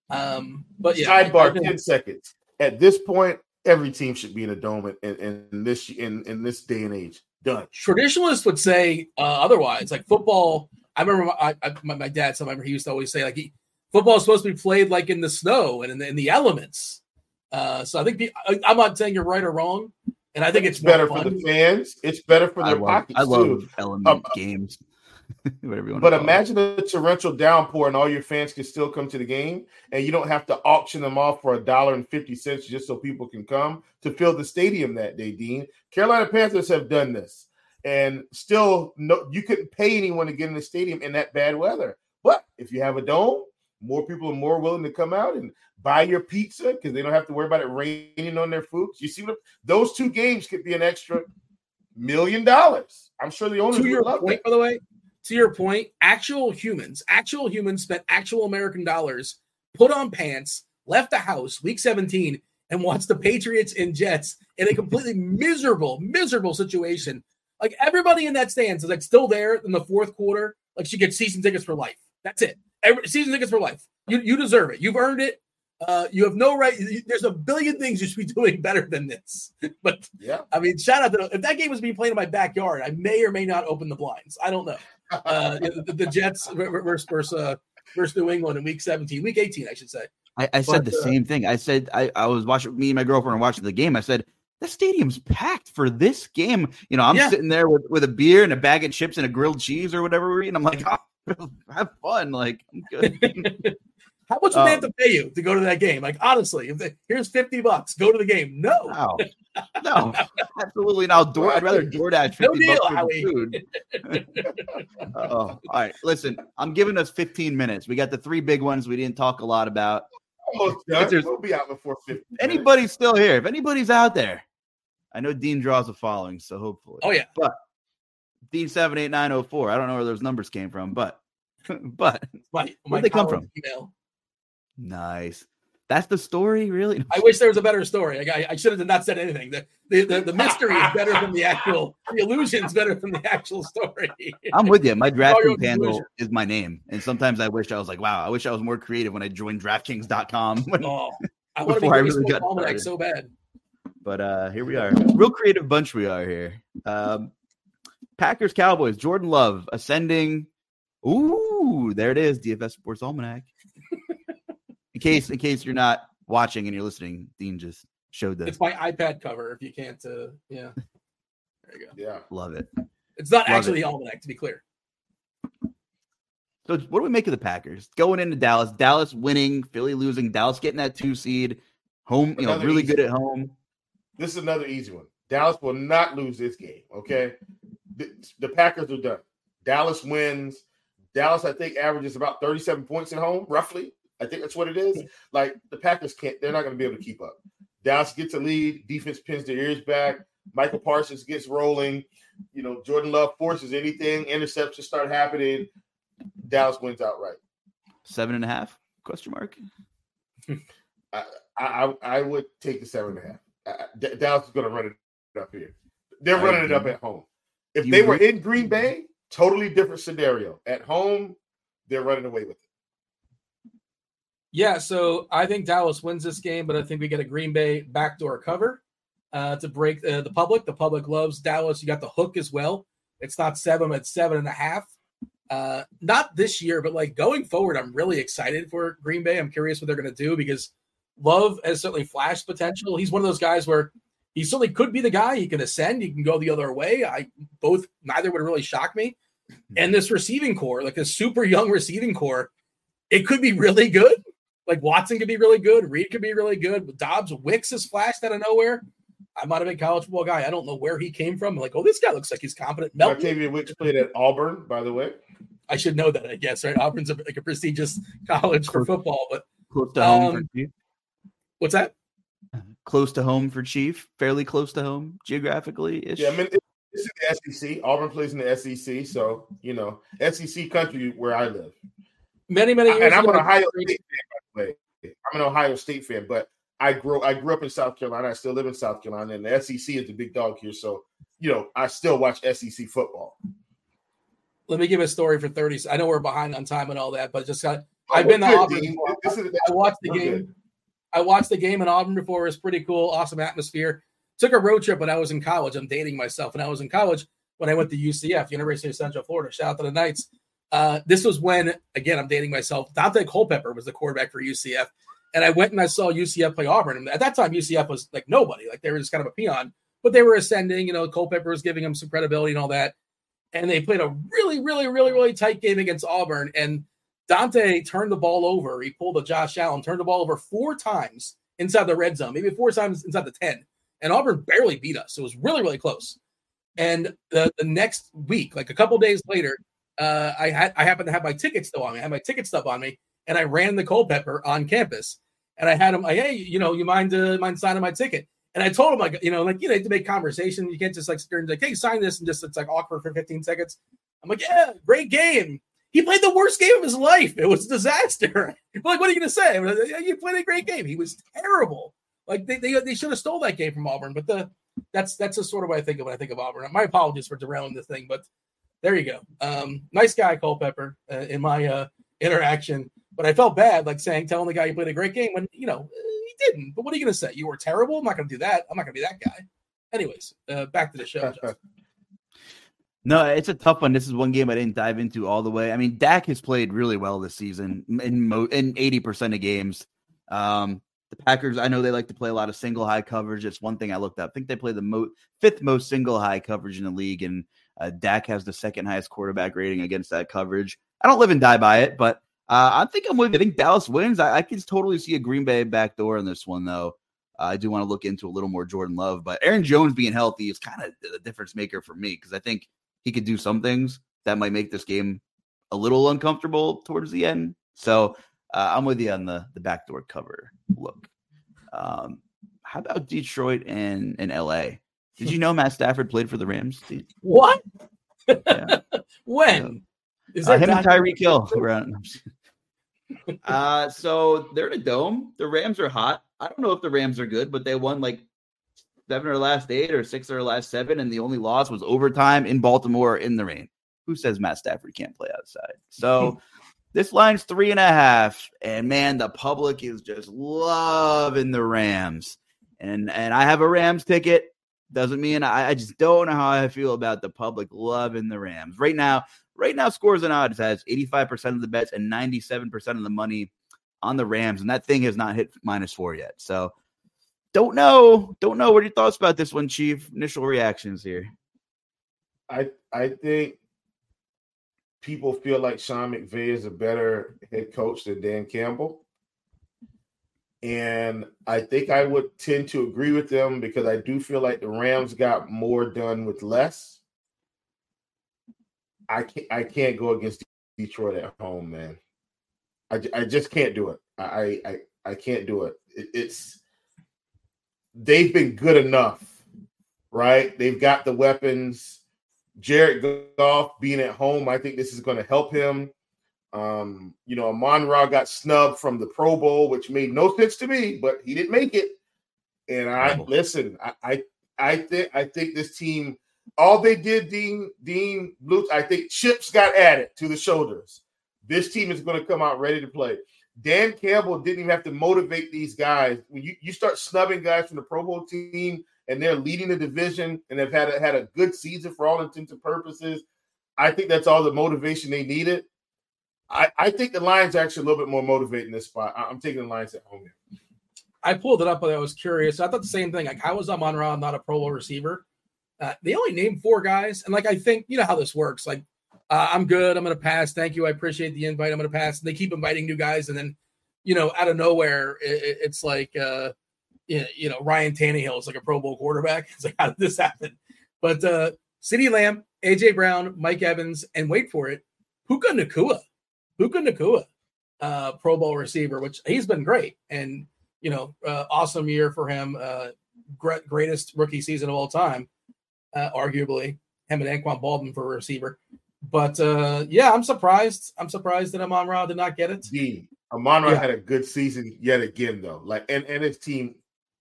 S3: Um, but yeah,
S2: sidebar, ten seconds. At this point, every team should be in a dome in, in, in this in, in this day and age. Done.
S3: Traditionalists would say uh, otherwise. Like football, I remember my, I, my, my dad. So I remember he used to always say like he, football is supposed to be played like in the snow and in the, in the elements. Uh, so I think I, I'm not saying you're right or wrong, and I think it's,
S2: it's better for the fans. It's better for their I love, pockets I love too.
S1: element um, games.
S2: Whatever you want. But imagine it. a torrential downpour and all your fans can still come to the game, and you don't have to auction them off for a dollar and fifty cents just so people can come to fill the stadium that day. Dean, Carolina Panthers have done this. and still no, you couldn't pay anyone to get in the stadium in that bad weather. But if you have a dome, more people are more willing to come out and buy your pizza because they don't have to worry about it raining on their food. You see what those two games could be an extra million dollars. I'm sure the owners
S3: to your
S2: point,
S3: that. by the way. To your point, actual humans, actual humans spent actual American dollars, put on pants, left the house week 17, and watched the Patriots and Jets in a completely miserable, miserable situation. Like everybody in that stands is like still there in the fourth quarter. Like she gets season tickets for life. That's it. Every, season tickets for life. You you deserve it. You've earned it. Uh, you have no right. There's a billion things you should be doing better than this. But yeah, I mean, shout out to if that game was being played in my backyard, I may or may not open the blinds. I don't know. Uh, the, the, Jets versus versus, uh, versus New England in Week 17, Week 18, I should say.
S1: I, I said but, the uh, same thing. I said I, I was watching me and my girlfriend were watching the game. I said the stadium's packed for this game. You know, I'm yeah. sitting there with, with a beer and a bag of chips and a grilled cheese or whatever we're eating. I'm like, oh, have fun. Like, I'm good.
S3: How much would um, they have um, to pay you to go to that game? Like, honestly, if they, here's 50 bucks, go to the game. No.
S1: No, no absolutely not. Door, I'd rather DoorDash 50 no deal, bucks for food. oh, all right. Listen, I'm giving us 15 minutes. We got the three big ones we didn't talk a lot about.
S2: Almost done. We'll be out before 50.
S1: Anybody's still here. If anybody's out there, I know Dean draws a following, so hopefully.
S3: Oh, yeah.
S1: But Dean 78904. I don't know where those numbers came from, but but
S3: my,
S1: where they come from? Email. Nice. That's the story, really.
S3: I wish there was a better story. Like, I, I should have not said anything. The, the, the, the mystery is better than the actual. The illusion is better than the actual story.
S1: I'm with you. My DraftKings handle is my name, and sometimes I wish I was like, wow, I wish I was more creative when I joined DraftKings.com. When,
S3: oh, I want to be I really got almanac so bad.
S1: But uh here we are, real creative bunch we are here. Um, Packers Cowboys, Jordan Love ascending. Ooh, there it is, DFS Sports Almanac in case in case you're not watching and you're listening, Dean just showed this.
S3: It's my iPad cover. If you can't, uh, yeah,
S2: there you go. Yeah,
S1: love it.
S3: It's not love actually it. the almanac, to be clear.
S1: So, what do we make of the Packers going into Dallas? Dallas winning, Philly losing, Dallas getting that two seed, home, you another know, really good at home.
S2: This is another easy one. Dallas will not lose this game. Okay, the, the Packers are done. Dallas wins. Dallas, I think, averages about 37 points at home, roughly. I think that's what it is. Like the Packers can't, they're not going to be able to keep up. Dallas gets a lead, defense pins their ears back. Micah Parsons gets rolling. You know, Jordan Love forces anything, interceptions start happening. Dallas wins outright.
S1: Seven and a half? Question mark.
S2: I, I I would take the seven and a half. I, Dallas is going to run it up here. They're I running it up at home. If they were in Green Bay, totally different scenario. At home, they're running away with it.
S3: Yeah, so I think Dallas wins this game, but I think we get a Green Bay backdoor cover uh, to break uh, the public. The public loves Dallas. You got the hook as well. It's not seven, it's seven and a half. Uh, not this year, but like going forward, I'm really excited for Green Bay. I'm curious what they're going to do because Love has certainly flashed potential. He's one of those guys where he certainly could be the guy. He can ascend. He can go the other way. I both neither would really shock me. And this receiving core, like a super young receiving core, it could be really good. Like Watson could be really good. Reed could be really good. Dobbs Wicks has flashed out of nowhere. I'm not a big college football guy. I don't know where he came from. I'm like, oh, this guy looks like he's competent.
S2: Melton. Dontayvion Wicks played at Auburn, by the way.
S3: I should know that, I guess, right? Auburn's a, like a prestigious college for football, but
S1: close to home um, for
S3: Chief. What's that?
S1: Close to home for Chief, fairly close to home geographically.
S2: Yeah, I mean, it's in the SEC. Auburn plays in the SEC, so you know, SEC country where I live.
S3: Many, many years.
S2: And I'm an Ohio State fan, way. I'm an Ohio State fan, but I grew I grew up in South Carolina. I still live in South Carolina, and the SEC is the big dog here. So, you know, I still watch SEC football.
S3: Let me give a story for 30. I know we're behind on time and all that, but just got oh, I've been to Auburn. I watched the game. Good. I watched the game in Auburn before. It was pretty cool, awesome atmosphere. Took a road trip when I was in college. I'm dating myself. When I was in college, when I went to UCF, University of Central Florida. Shout out to the Knights. Uh, this was when, again, I'm dating myself. Daunte Culpepper was the quarterback for UCF. And I went and I saw UCF play Auburn. And at that time, UCF was like nobody. Like they were just kind of a peon, but they were ascending. You know, Culpepper was giving them some credibility and all that. And they played a really, really, really, really tight game against Auburn. And Daunte turned the ball over. He pulled a Josh Allen, turned the ball over four times inside the red zone, maybe four times inside the 10. And Auburn barely beat us. It was really, really close. And the, the next week, like a couple days later, uh, I had I happened to have my ticket still on me. I had my ticket stub on me, and I ran the Culpepper on campus. And I had him, like, hey, you know, you mind uh, mind signing my ticket? And I told him, like, you know, like you know, to make conversation. You can't just like sit there and like, hey, sign this, and just it's like awkward for 15 seconds. I'm like, yeah, great game. He played the worst game of his life. It was a disaster. like, what are you to say? You played a great game. He was terrible. Like they, they, they should have stole that game from Auburn. But the that's that's the sort of way I think of when I think of Auburn. My apologies for derailing the thing, but there you go. Um, nice guy, Culpepper, uh, in my uh, interaction. But I felt bad, like saying, telling the guy you played a great game when you know he didn't. But what are you going to say? You were terrible. I'm not going to do that. I'm not going to be that guy. Anyways, uh, back to the show.
S1: No, it's a tough one. This is one game I didn't dive into all the way. I mean, Dak has played really well this season in mo- in eighty percent of games. Um, the Packers, I know they like to play a lot of single high coverage. It's one thing I looked up. I think they play the mo- fifth most single high coverage in the league, and uh, Dak has the second highest quarterback rating against that coverage. I don't live and die by it, but uh, I think I'm with. I think Dallas wins. I, I can totally see a Green Bay backdoor in this one, though. Uh, I do want to look into a little more Jordan Love, but Aaron Jones being healthy is kind of the difference maker for me because I think he could do some things that might make this game a little uncomfortable towards the end. So uh, I'm with you on the the backdoor cover look. Um, how about Detroit and and LA? Did you know Matt Stafford played for the Rams?
S3: What? Yeah. when?
S1: Is uh, him and Tyreek Hill around? uh, so they're in a dome. The Rams are hot. I don't know if the Rams are good, but they won like seven or last eight or six or last seven, and the only loss was overtime in Baltimore in the rain. Who says Matt Stafford can't play outside? So this line's three and a half, and man, the public is just loving the Rams. And and I have a Rams ticket. Doesn't mean I, I just don't know how I feel about the public loving the Rams. Right now, right now, scores and odds has 85% of the bets and 97% of the money on the Rams, and that thing has not hit minus four yet. So don't know. Don't know. What are your thoughts about this one, Chief? Initial reactions here.
S2: I I think people feel like Sean McVay is a better head coach than Dan Campbell. And I think I would tend to agree with them because I do feel like the Rams got more done with less. I can't I can't go against Detroit at home, man. I, I just can't do it. I I I can't do it. it it's they've been good enough, right? They've got the weapons. Jared Goff being at home, I think this is going to help him. Um, you know, Amon Ra got snubbed from the Pro Bowl, which made no sense to me, but he didn't make it. And I listen, I I, I think I think this team, all they did, Dean Dean Blue, I think chips got added to the shoulders. This team is going to come out ready to play. Dan Campbell didn't even have to motivate these guys. When you, you start snubbing guys from the Pro Bowl team and they're leading the division and have had a, had a good season for all intents and purposes, I think that's all the motivation they needed. I, I think the Lions are actually a little bit more motivated in this spot. I, am taking the Lions at home here.
S3: I pulled it up, but I was curious. I thought the same thing. Like, how was Amon Ra not a Pro Bowl receiver? Uh, they only named four guys, and like I think you know how this works. Like uh, I'm good. I'm going to pass. Thank you. I appreciate the invite. I'm going to pass. And they keep inviting new guys, and then, you know, out of nowhere, it, it's like, uh, you know, Ryan Tannehill is like a Pro Bowl quarterback. It's like, how did this happen? But uh, CeeDee Lamb, AJ Brown, Mike Evans, and wait for it, Puka Nacua, Puka Nacua, uh, Pro Bowl receiver, which he's been great, and you know, uh, awesome year for him. Uh, greatest rookie season of all time, uh, arguably. Him and Anquan Boldin for a receiver. But uh, yeah, I'm surprised. I'm surprised that Amon Ra did not get it.
S2: D. Amon Ra yeah. had a good season yet again, though. Like, and and his team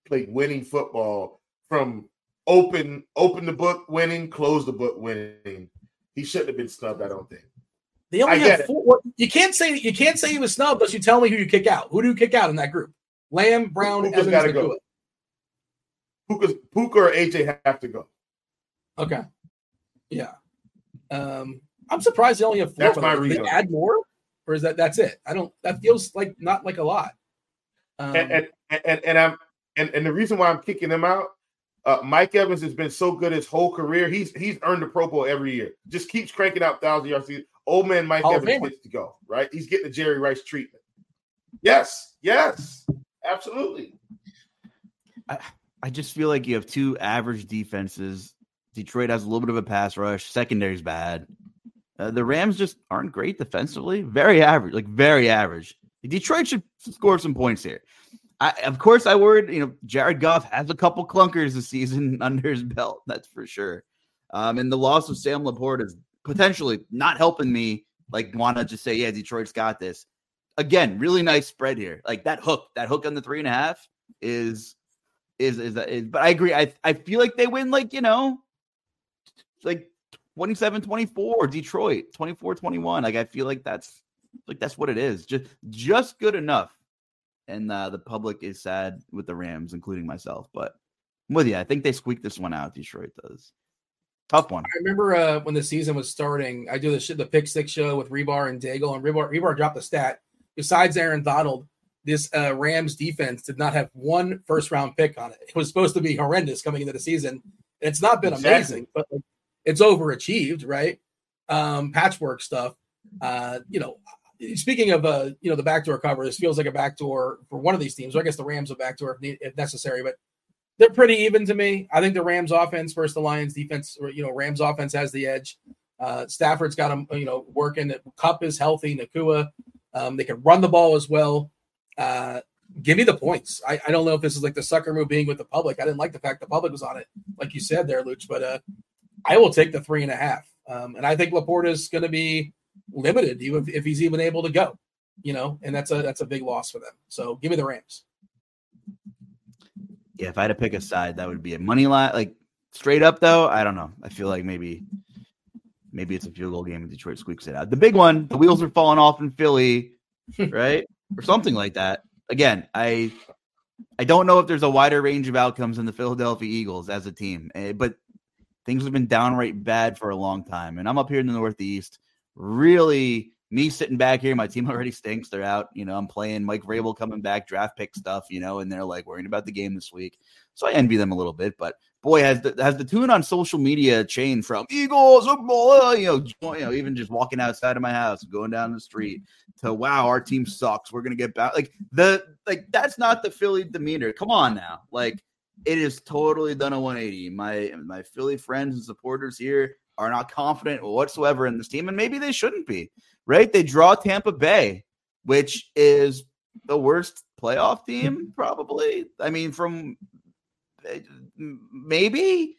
S2: played winning football from open open the book winning, close the book winning. He shouldn't have been snubbed. I don't think.
S3: They only have four. You can't say you can't say he was snubbed unless you tell me who you kick out. Who do you kick out in that group? Lamb, Brown, Puka's got to go.
S2: Puka, Puka or AJ have to go.
S3: Okay. Yeah. Um, I'm surprised they only have four.
S2: That's my reason.
S3: They add more, or is that that's it? I don't. That feels like not like a lot.
S2: Um, and, and, and and I'm and, and the reason why I'm kicking him out, uh, Mike Evans has been so good his whole career. He's he's earned a Pro Bowl every year. Just keeps cranking out thousand yards. Old man Mike Hall Evans gets to go right. He's getting the Jerry Rice treatment. Yes, yes, absolutely.
S1: I I just feel like you have two average defenses Detroit has a little bit of a pass rush. Secondary's bad. Uh, the Rams just aren't great defensively. Very average, like very average. Detroit should score some points here. I, of course, I worried. You know, Jared Goff has a couple clunkers this season under his belt. That's for sure. Um, and the loss of Sam LaPorta is potentially not helping me. Like, want to just say, yeah, Detroit's got this. Again, really nice spread here. Like that hook, that hook on the three and a half is is is, is but I agree. I I feel like they win like, you know, like 27 24 Detroit, 24 21. Like I feel like that's like that's what it is. Just just good enough. And uh, the public is sad with the Rams, including myself. But I'm with you. I think they squeaked this one out. Detroit does. Tough one.
S3: I remember uh, when the season was starting. I do the shit, the pick six show with Rebar and Daigle, and Rebar Rebar dropped the stat. Besides Aaron Donald, this uh, Rams defense did not have one first round pick on it. It was supposed to be horrendous coming into the season. And it's not been exactly. amazing, but like, it's overachieved, right? Um, patchwork stuff. Uh, you know, speaking of uh, you know, the backdoor cover, this feels like a backdoor for one of these teams. Or I guess the Rams a backdoor if, if necessary, but they're pretty even to me. I think the Rams offense versus the Lions defense, or you know, Rams offense has the edge. Uh, Stafford's got them, you know, working. Kupp is healthy. Nacua, um, they can run the ball as well. Uh, give me the points. I, I don't know if this is like the sucker move being with the public. I didn't like the fact the public was on it, like you said there, Luch. But uh, I will take the three and a half. Um, and I think LaPorta is going to be limited, even if, if he's even able to go. You know, and that's a that's a big loss for them. So give me the Rams.
S1: Yeah, if I had to pick a side, that would be a money line. Like straight up, though, I don't know. I feel like maybe maybe it's a field goal game and Detroit squeaks it out. The big one, the wheels are falling off in Philly, right, or something like that. Again, I I don't know if there's a wider range of outcomes in the Philadelphia Eagles as a team, eh, but things have been downright bad for a long time. And I'm up here in the Northeast, really me sitting back here, my team already stinks. They're out. You know, I'm playing Mike mm-hmm. Vrabel coming back, draft pick stuff, you know, and they're like worrying about the game this week. So I envy them a little bit. But boy, has the has the tune on social media changed from Eagles, oh, you know, you know, even just walking outside of my house, going down the street mm-hmm. to wow, our team sucks. We're gonna get back. Like the like that's not the Philly demeanor. Come on now. Like it is totally done a 180. My my Philly friends and supporters here are not confident whatsoever in this team, and maybe they shouldn't be. Right? They draw Tampa Bay, which is the worst playoff team, probably. I mean, from eh, maybe.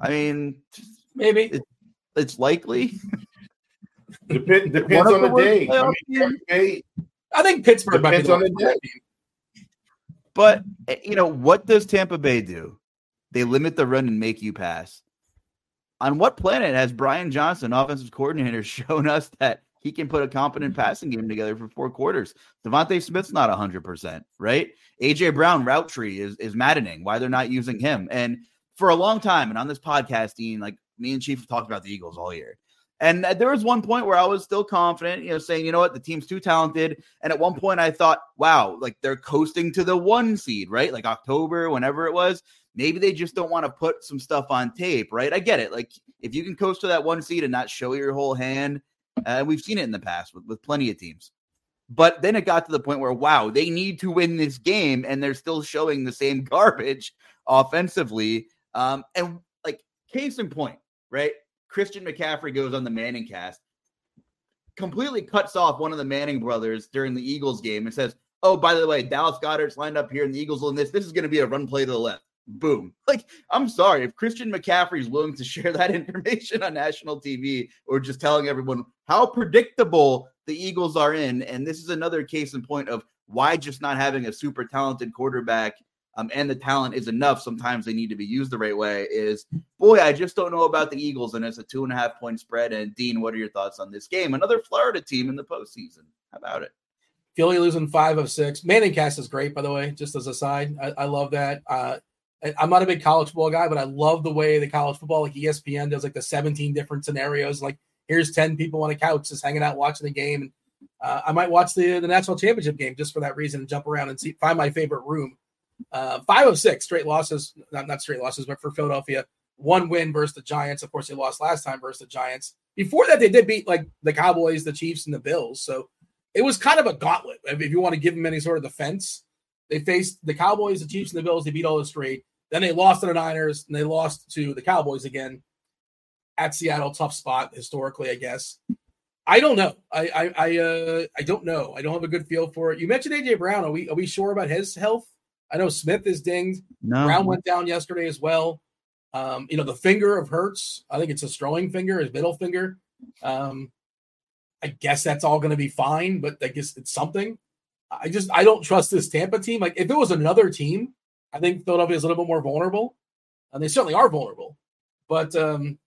S1: I mean,
S3: maybe
S1: it, it's likely.
S2: Dep- depends on the, the day. I, mean,
S3: I think Pittsburgh depends on the day.
S1: But eh, you know what does Tampa Bay do? They limit the run and make you pass. On what planet has Brian Johnson, offensive coordinator, shown us that he can put a competent mm-hmm. passing game together for four quarters? DeVonta Smith's not hundred percent, right? AJ Brown route tree is is maddening. Why they're not using him? And for a long time, and on this podcast, Dean, like me and Chief have talked about the Eagles all year. And there was one point where I was still confident, you know, saying, you know what, the team's too talented. And at one point I thought, wow, like they're coasting to the one seed, right? Like October, whenever it was. Maybe they just don't want to put some stuff on tape, right? I get it. Like if you can coast to that one seed and not show your whole hand, uh, we've seen it in the past with, with plenty of teams. But then it got to the point where, wow, they need to win this game, and they're still showing the same garbage offensively. Um, and like case in point, right? Christian McCaffrey goes on the Manning cast, completely cuts off one of the Manning brothers during the Eagles game and says, Oh, by the way, Dallas Goedert's lined up here and the Eagles will this. This is going to be a run play to the left. Boom. Like, I'm sorry. If Christian McCaffrey is willing to share that information on national TV or just telling everyone how predictable the Eagles are in, and this is another case in point of why just not having a super talented quarterback um, and the talent is enough. Sometimes they need to be used the right way. Is boy, I just don't know about the Eagles, and it's a two and a half point spread. And Dean, what are your thoughts on this game? Another Florida team in the postseason. How about it?
S3: Philly losing five of six. Manning cast is great, by the way. Just as a side, I, I love that. Uh, I'm not a big college football guy, but I love the way the college football, like ESPN, does like the 17 different scenarios. Like here's 10 people on a couch just hanging out watching the game. And uh, I might watch the the national championship game just for that reason and jump around and see find my favorite room uh, five of six straight losses, not, not straight losses, but for Philadelphia, one win versus the Giants. Of course, they lost last time versus the Giants. Before that, they did beat like the Cowboys, the Chiefs, and the Bills. So it was kind of a gauntlet. If you want to give them any sort of defense, they faced the Cowboys, the Chiefs, and the Bills. They beat all the straight. Then they lost to the Niners, and they lost to the Cowboys again. at Seattle, tough spot historically, I guess. I don't know. I I I, uh, I don't know. I don't have a good feel for it. You mentioned AJ Brown. Are we are we sure about his health? I know Smith is dinged. No. Brown went down yesterday as well. Um, you know, the finger of Hurts, I think it's a throwing finger, his middle finger. Um, I guess that's all going to be fine, but I guess it's something. I just I don't trust this Tampa team. Like if it was another team, I think Philadelphia is a little bit more vulnerable, and they certainly are vulnerable. But um,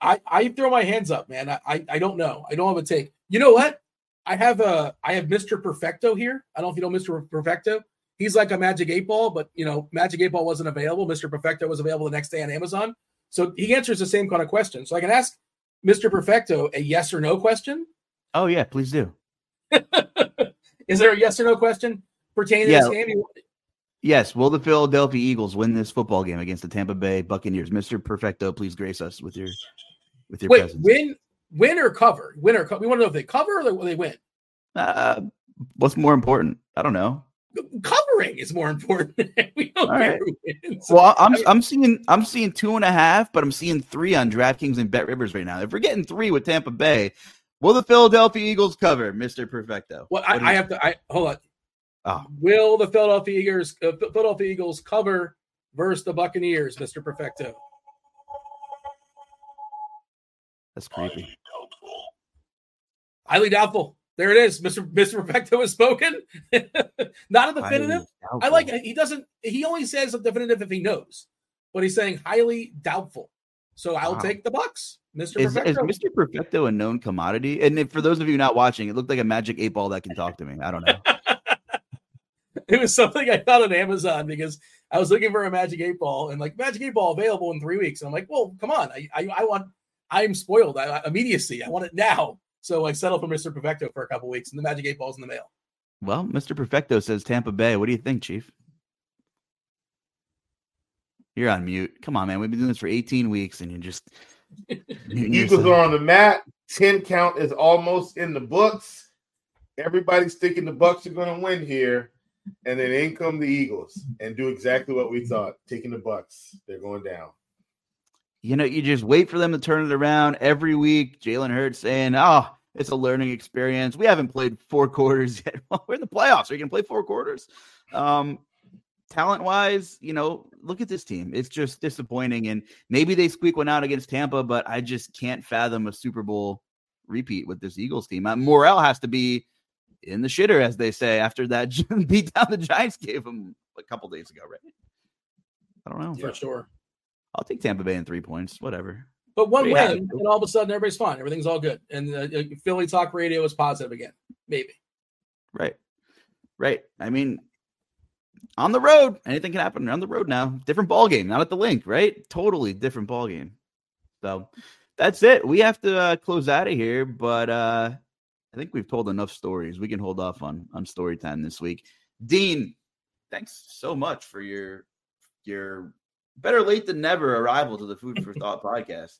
S3: I I throw my hands up, man. I, I I don't know. I don't have a take. You know what? I have a I have Mr. Perfecto here. I don't know if you know Mr. Perfecto. He's like a Magic Eight Ball, but you know Magic Eight Ball wasn't available. Mr. Perfecto was available the next day on Amazon, so he answers the same kind of question. So I can ask Mr. Perfecto a yes or no question.
S1: Oh yeah, please do.
S3: Is there a yes or no question pertaining yeah. to this game?
S1: Yes. Will the Philadelphia Eagles win this football game against the Tampa Bay Buccaneers? Mr. Perfecto, please grace us with your with your
S3: Wait,
S1: presence.
S3: win, win or cover? Win or co- we want to know if they cover or will they win.
S1: Uh, what's more important? I don't know.
S3: Covering is more important. we don't
S1: care right. who wins. Well, I'm I mean, I'm seeing I'm seeing two and a half, but I'm seeing three on DraftKings and BetRivers right now. If we're getting three with Tampa Bay, Will the Philadelphia Eagles cover, Mister Perfecto?
S3: Well, I, I have to. I hold on. Oh. Will the Philadelphia Eagles uh, Philadelphia Eagles cover versus the Buccaneers, Mister Perfecto?
S1: That's creepy.
S3: Highly doubtful. There it is, Mister Mister Perfecto has spoken. Not a definitive. I like. He doesn't. He only says a definitive if he knows, but he's saying highly doubtful. So I'll wow. take the Bucks. Mr.
S1: Is,
S3: Perfecto.
S1: is Mr. Perfecto a known commodity? And if, for those of you not watching, it looked like a magic eight ball that can talk to me. I don't know.
S3: it was something I found on Amazon because I was looking for a magic eight ball and like magic eight ball available in three weeks. And I'm like, well, come on. I I, I want I'm spoiled. I, I, immediacy. I want it now. So I settled for Mr. Perfecto for a couple weeks and the magic eight ball's in the mail.
S1: Well, Mr. Perfecto says Tampa Bay. What do you think, Chief? You're on mute. Come on, man. We've been doing this for 18 weeks and you just
S2: Eagles are on the mat. 10 count is almost in the books. Everybody's thinking the Bucks are going to win here. And then in come the Eagles and do exactly what we thought, taking the Bucks. They're going down.
S1: You know, you just wait for them to turn it around every week. Jalen Hurts saying, "Oh, it's a learning experience. We haven't played four quarters yet. We're in the playoffs. Are you going to play four quarters?" Um, talent wise, you know, look at this team. It's just disappointing. And maybe they squeak one out against Tampa, but I just can't fathom a Super Bowl repeat with this Eagles team. Uh, Morale has to be in the shitter, as they say, after that beat down the Giants gave him a couple days ago, right? I don't know.
S3: For sure.
S1: I'll take Tampa Bay in three points, whatever.
S3: But one win, and all of a sudden everybody's fine. Everything's all good. And uh, uh, Philly Talk Radio is positive again. Maybe.
S1: Right. Right. I mean, on the road. Anything can happen on the road now. Different ball game, not at the Linc, right? Totally different ball game. So that's it. We have to uh, close out of here, but uh, I think we've told enough stories. We can hold off on on story time this week. Dean, thanks so much for your your better late than never arrival to the Food for Thought podcast.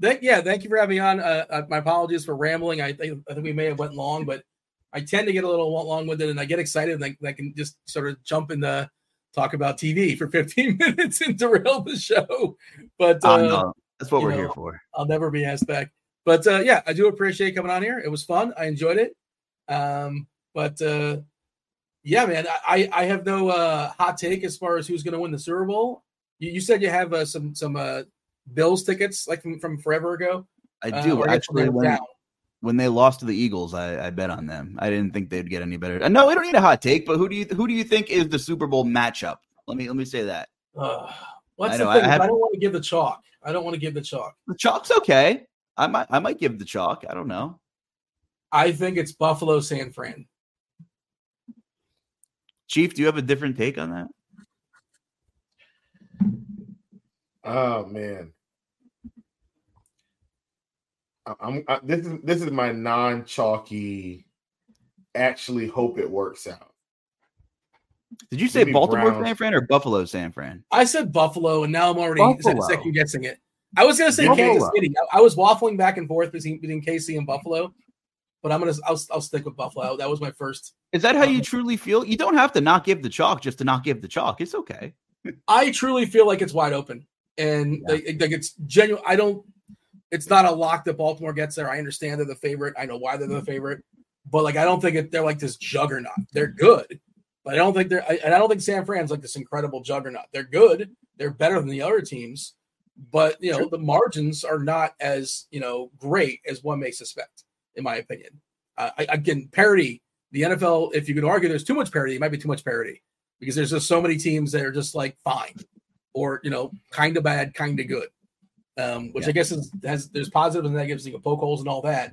S3: Thank, yeah, thank you for having me on. Uh, uh, my apologies for rambling. I think I think we may have went long, but I tend to get a little long winded and I get excited and I, I, can just sort of jump in the talk about TV for 15 minutes and derail the show. But uh,
S1: no, that's what we're know, here for.
S3: I'll never be asked back. But uh, yeah, I do appreciate coming on here. It was fun. I enjoyed it. Um, but uh, yeah, man, I, I have no uh, hot take as far as who's going to win the Super Bowl. You, you said you have uh, some some uh, Bills tickets like from, from forever ago.
S1: I do uh, actually. When, when they lost to the Eagles, I, I, bet on them. I didn't think they'd get any better. No, we don't need a hot take, but who do you who do you think is the Super Bowl matchup? Let me let me say that.
S3: Uh, what's I know, the thing? I, have, I, don't want to give the chalk. I don't want to give the chalk.
S1: The chalk's okay. I might I might give the chalk. I don't know.
S3: I think it's Buffalo San Fran.
S1: Chief, do you have a different take on that?
S2: Oh man. I'm I, this is this is my non chalky. Actually, hope it works out.
S1: Did you say Baltimore Browns. San Fran or Buffalo San Fran?
S3: I said Buffalo, and now I'm already Buffalo. second guessing it. I was gonna say Buffalo. Kansas City. I, I, was waffling back and forth between, between KC and Buffalo, but I'm gonna I'll, I'll stick with Buffalo. That was my first.
S1: Is that how you truly feel? You don't have to not give the chalk just to not give the chalk. It's okay.
S3: I truly feel like it's wide open, and yeah. like, like it's genuine. I don't it's not a lock that Baltimore gets there. I understand they're the favorite. I know why they're the mm-hmm. favorite, but like I don't think it, they're like this juggernaut. They're good, but I don't think they're. And I don't think San Fran's like this incredible juggernaut. They're good. They're better than the other teams, but you know the margins are not as you know great as one may suspect, in my opinion. Uh, I, again, parity. The NFL, if you could argue there's too much parity, it might be too much parity because there's just so many teams that are just like fine or you know kind of bad, kind of good. Um, which yeah. I guess is, has there's positives and negatives, you can poke holes and all that.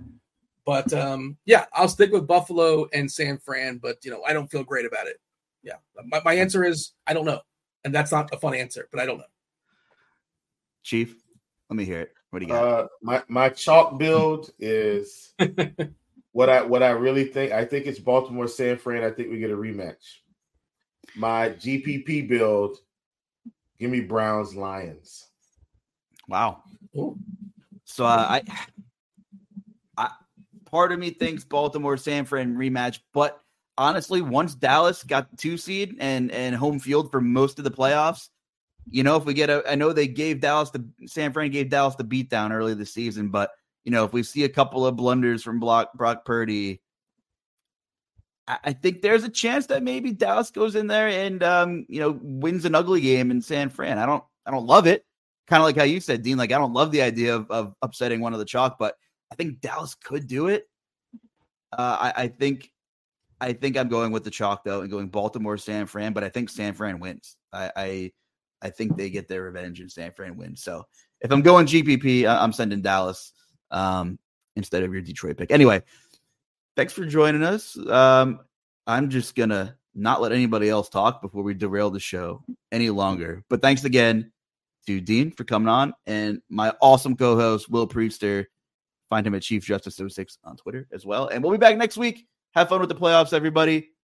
S3: But um, yeah, I'll stick with Buffalo and San Fran, but you know I don't feel great about it. Yeah, my, my answer is I don't know, and that's not a fun answer, but I don't know.
S1: Chief, let me hear it. What do you got?
S2: Uh, my my chalk build is what I what I really think. I think it's Baltimore San Fran. I think we get a rematch. My GPP build, give me Browns Lions.
S1: Wow. Ooh. So uh, I, I, part of me thinks Baltimore San Fran rematch, but honestly, once Dallas got the two seed and and home field for most of the playoffs, you know, if we get a, I know they gave Dallas the San Fran gave Dallas the beatdown early this season, but you know, if we see a couple of blunders from Brock, Brock Purdy, I, think there's a chance that maybe Dallas goes in there and um, you know wins an ugly game in San Fran. I don't I don't love it. Kind of like how you said, Dean. Like I don't love the idea of, of upsetting one of the chalk, but I think Dallas could do it. Uh, I, I think I think I'm going with the chalk though, and going Baltimore San Fran. But I think San Fran wins. I, I I think they get their revenge and San Fran wins. So if I'm going GPP, I'm sending Dallas um, instead of your Detroit pick. Anyway, thanks for joining us. Um, I'm just gonna not let anybody else talk before we derail the show any longer. But thanks again to Dean for coming on and my awesome co-host Will Priester. Find him at Chief Justice 06 on Twitter as well. And we'll be back next week. Have fun with the playoffs, everybody.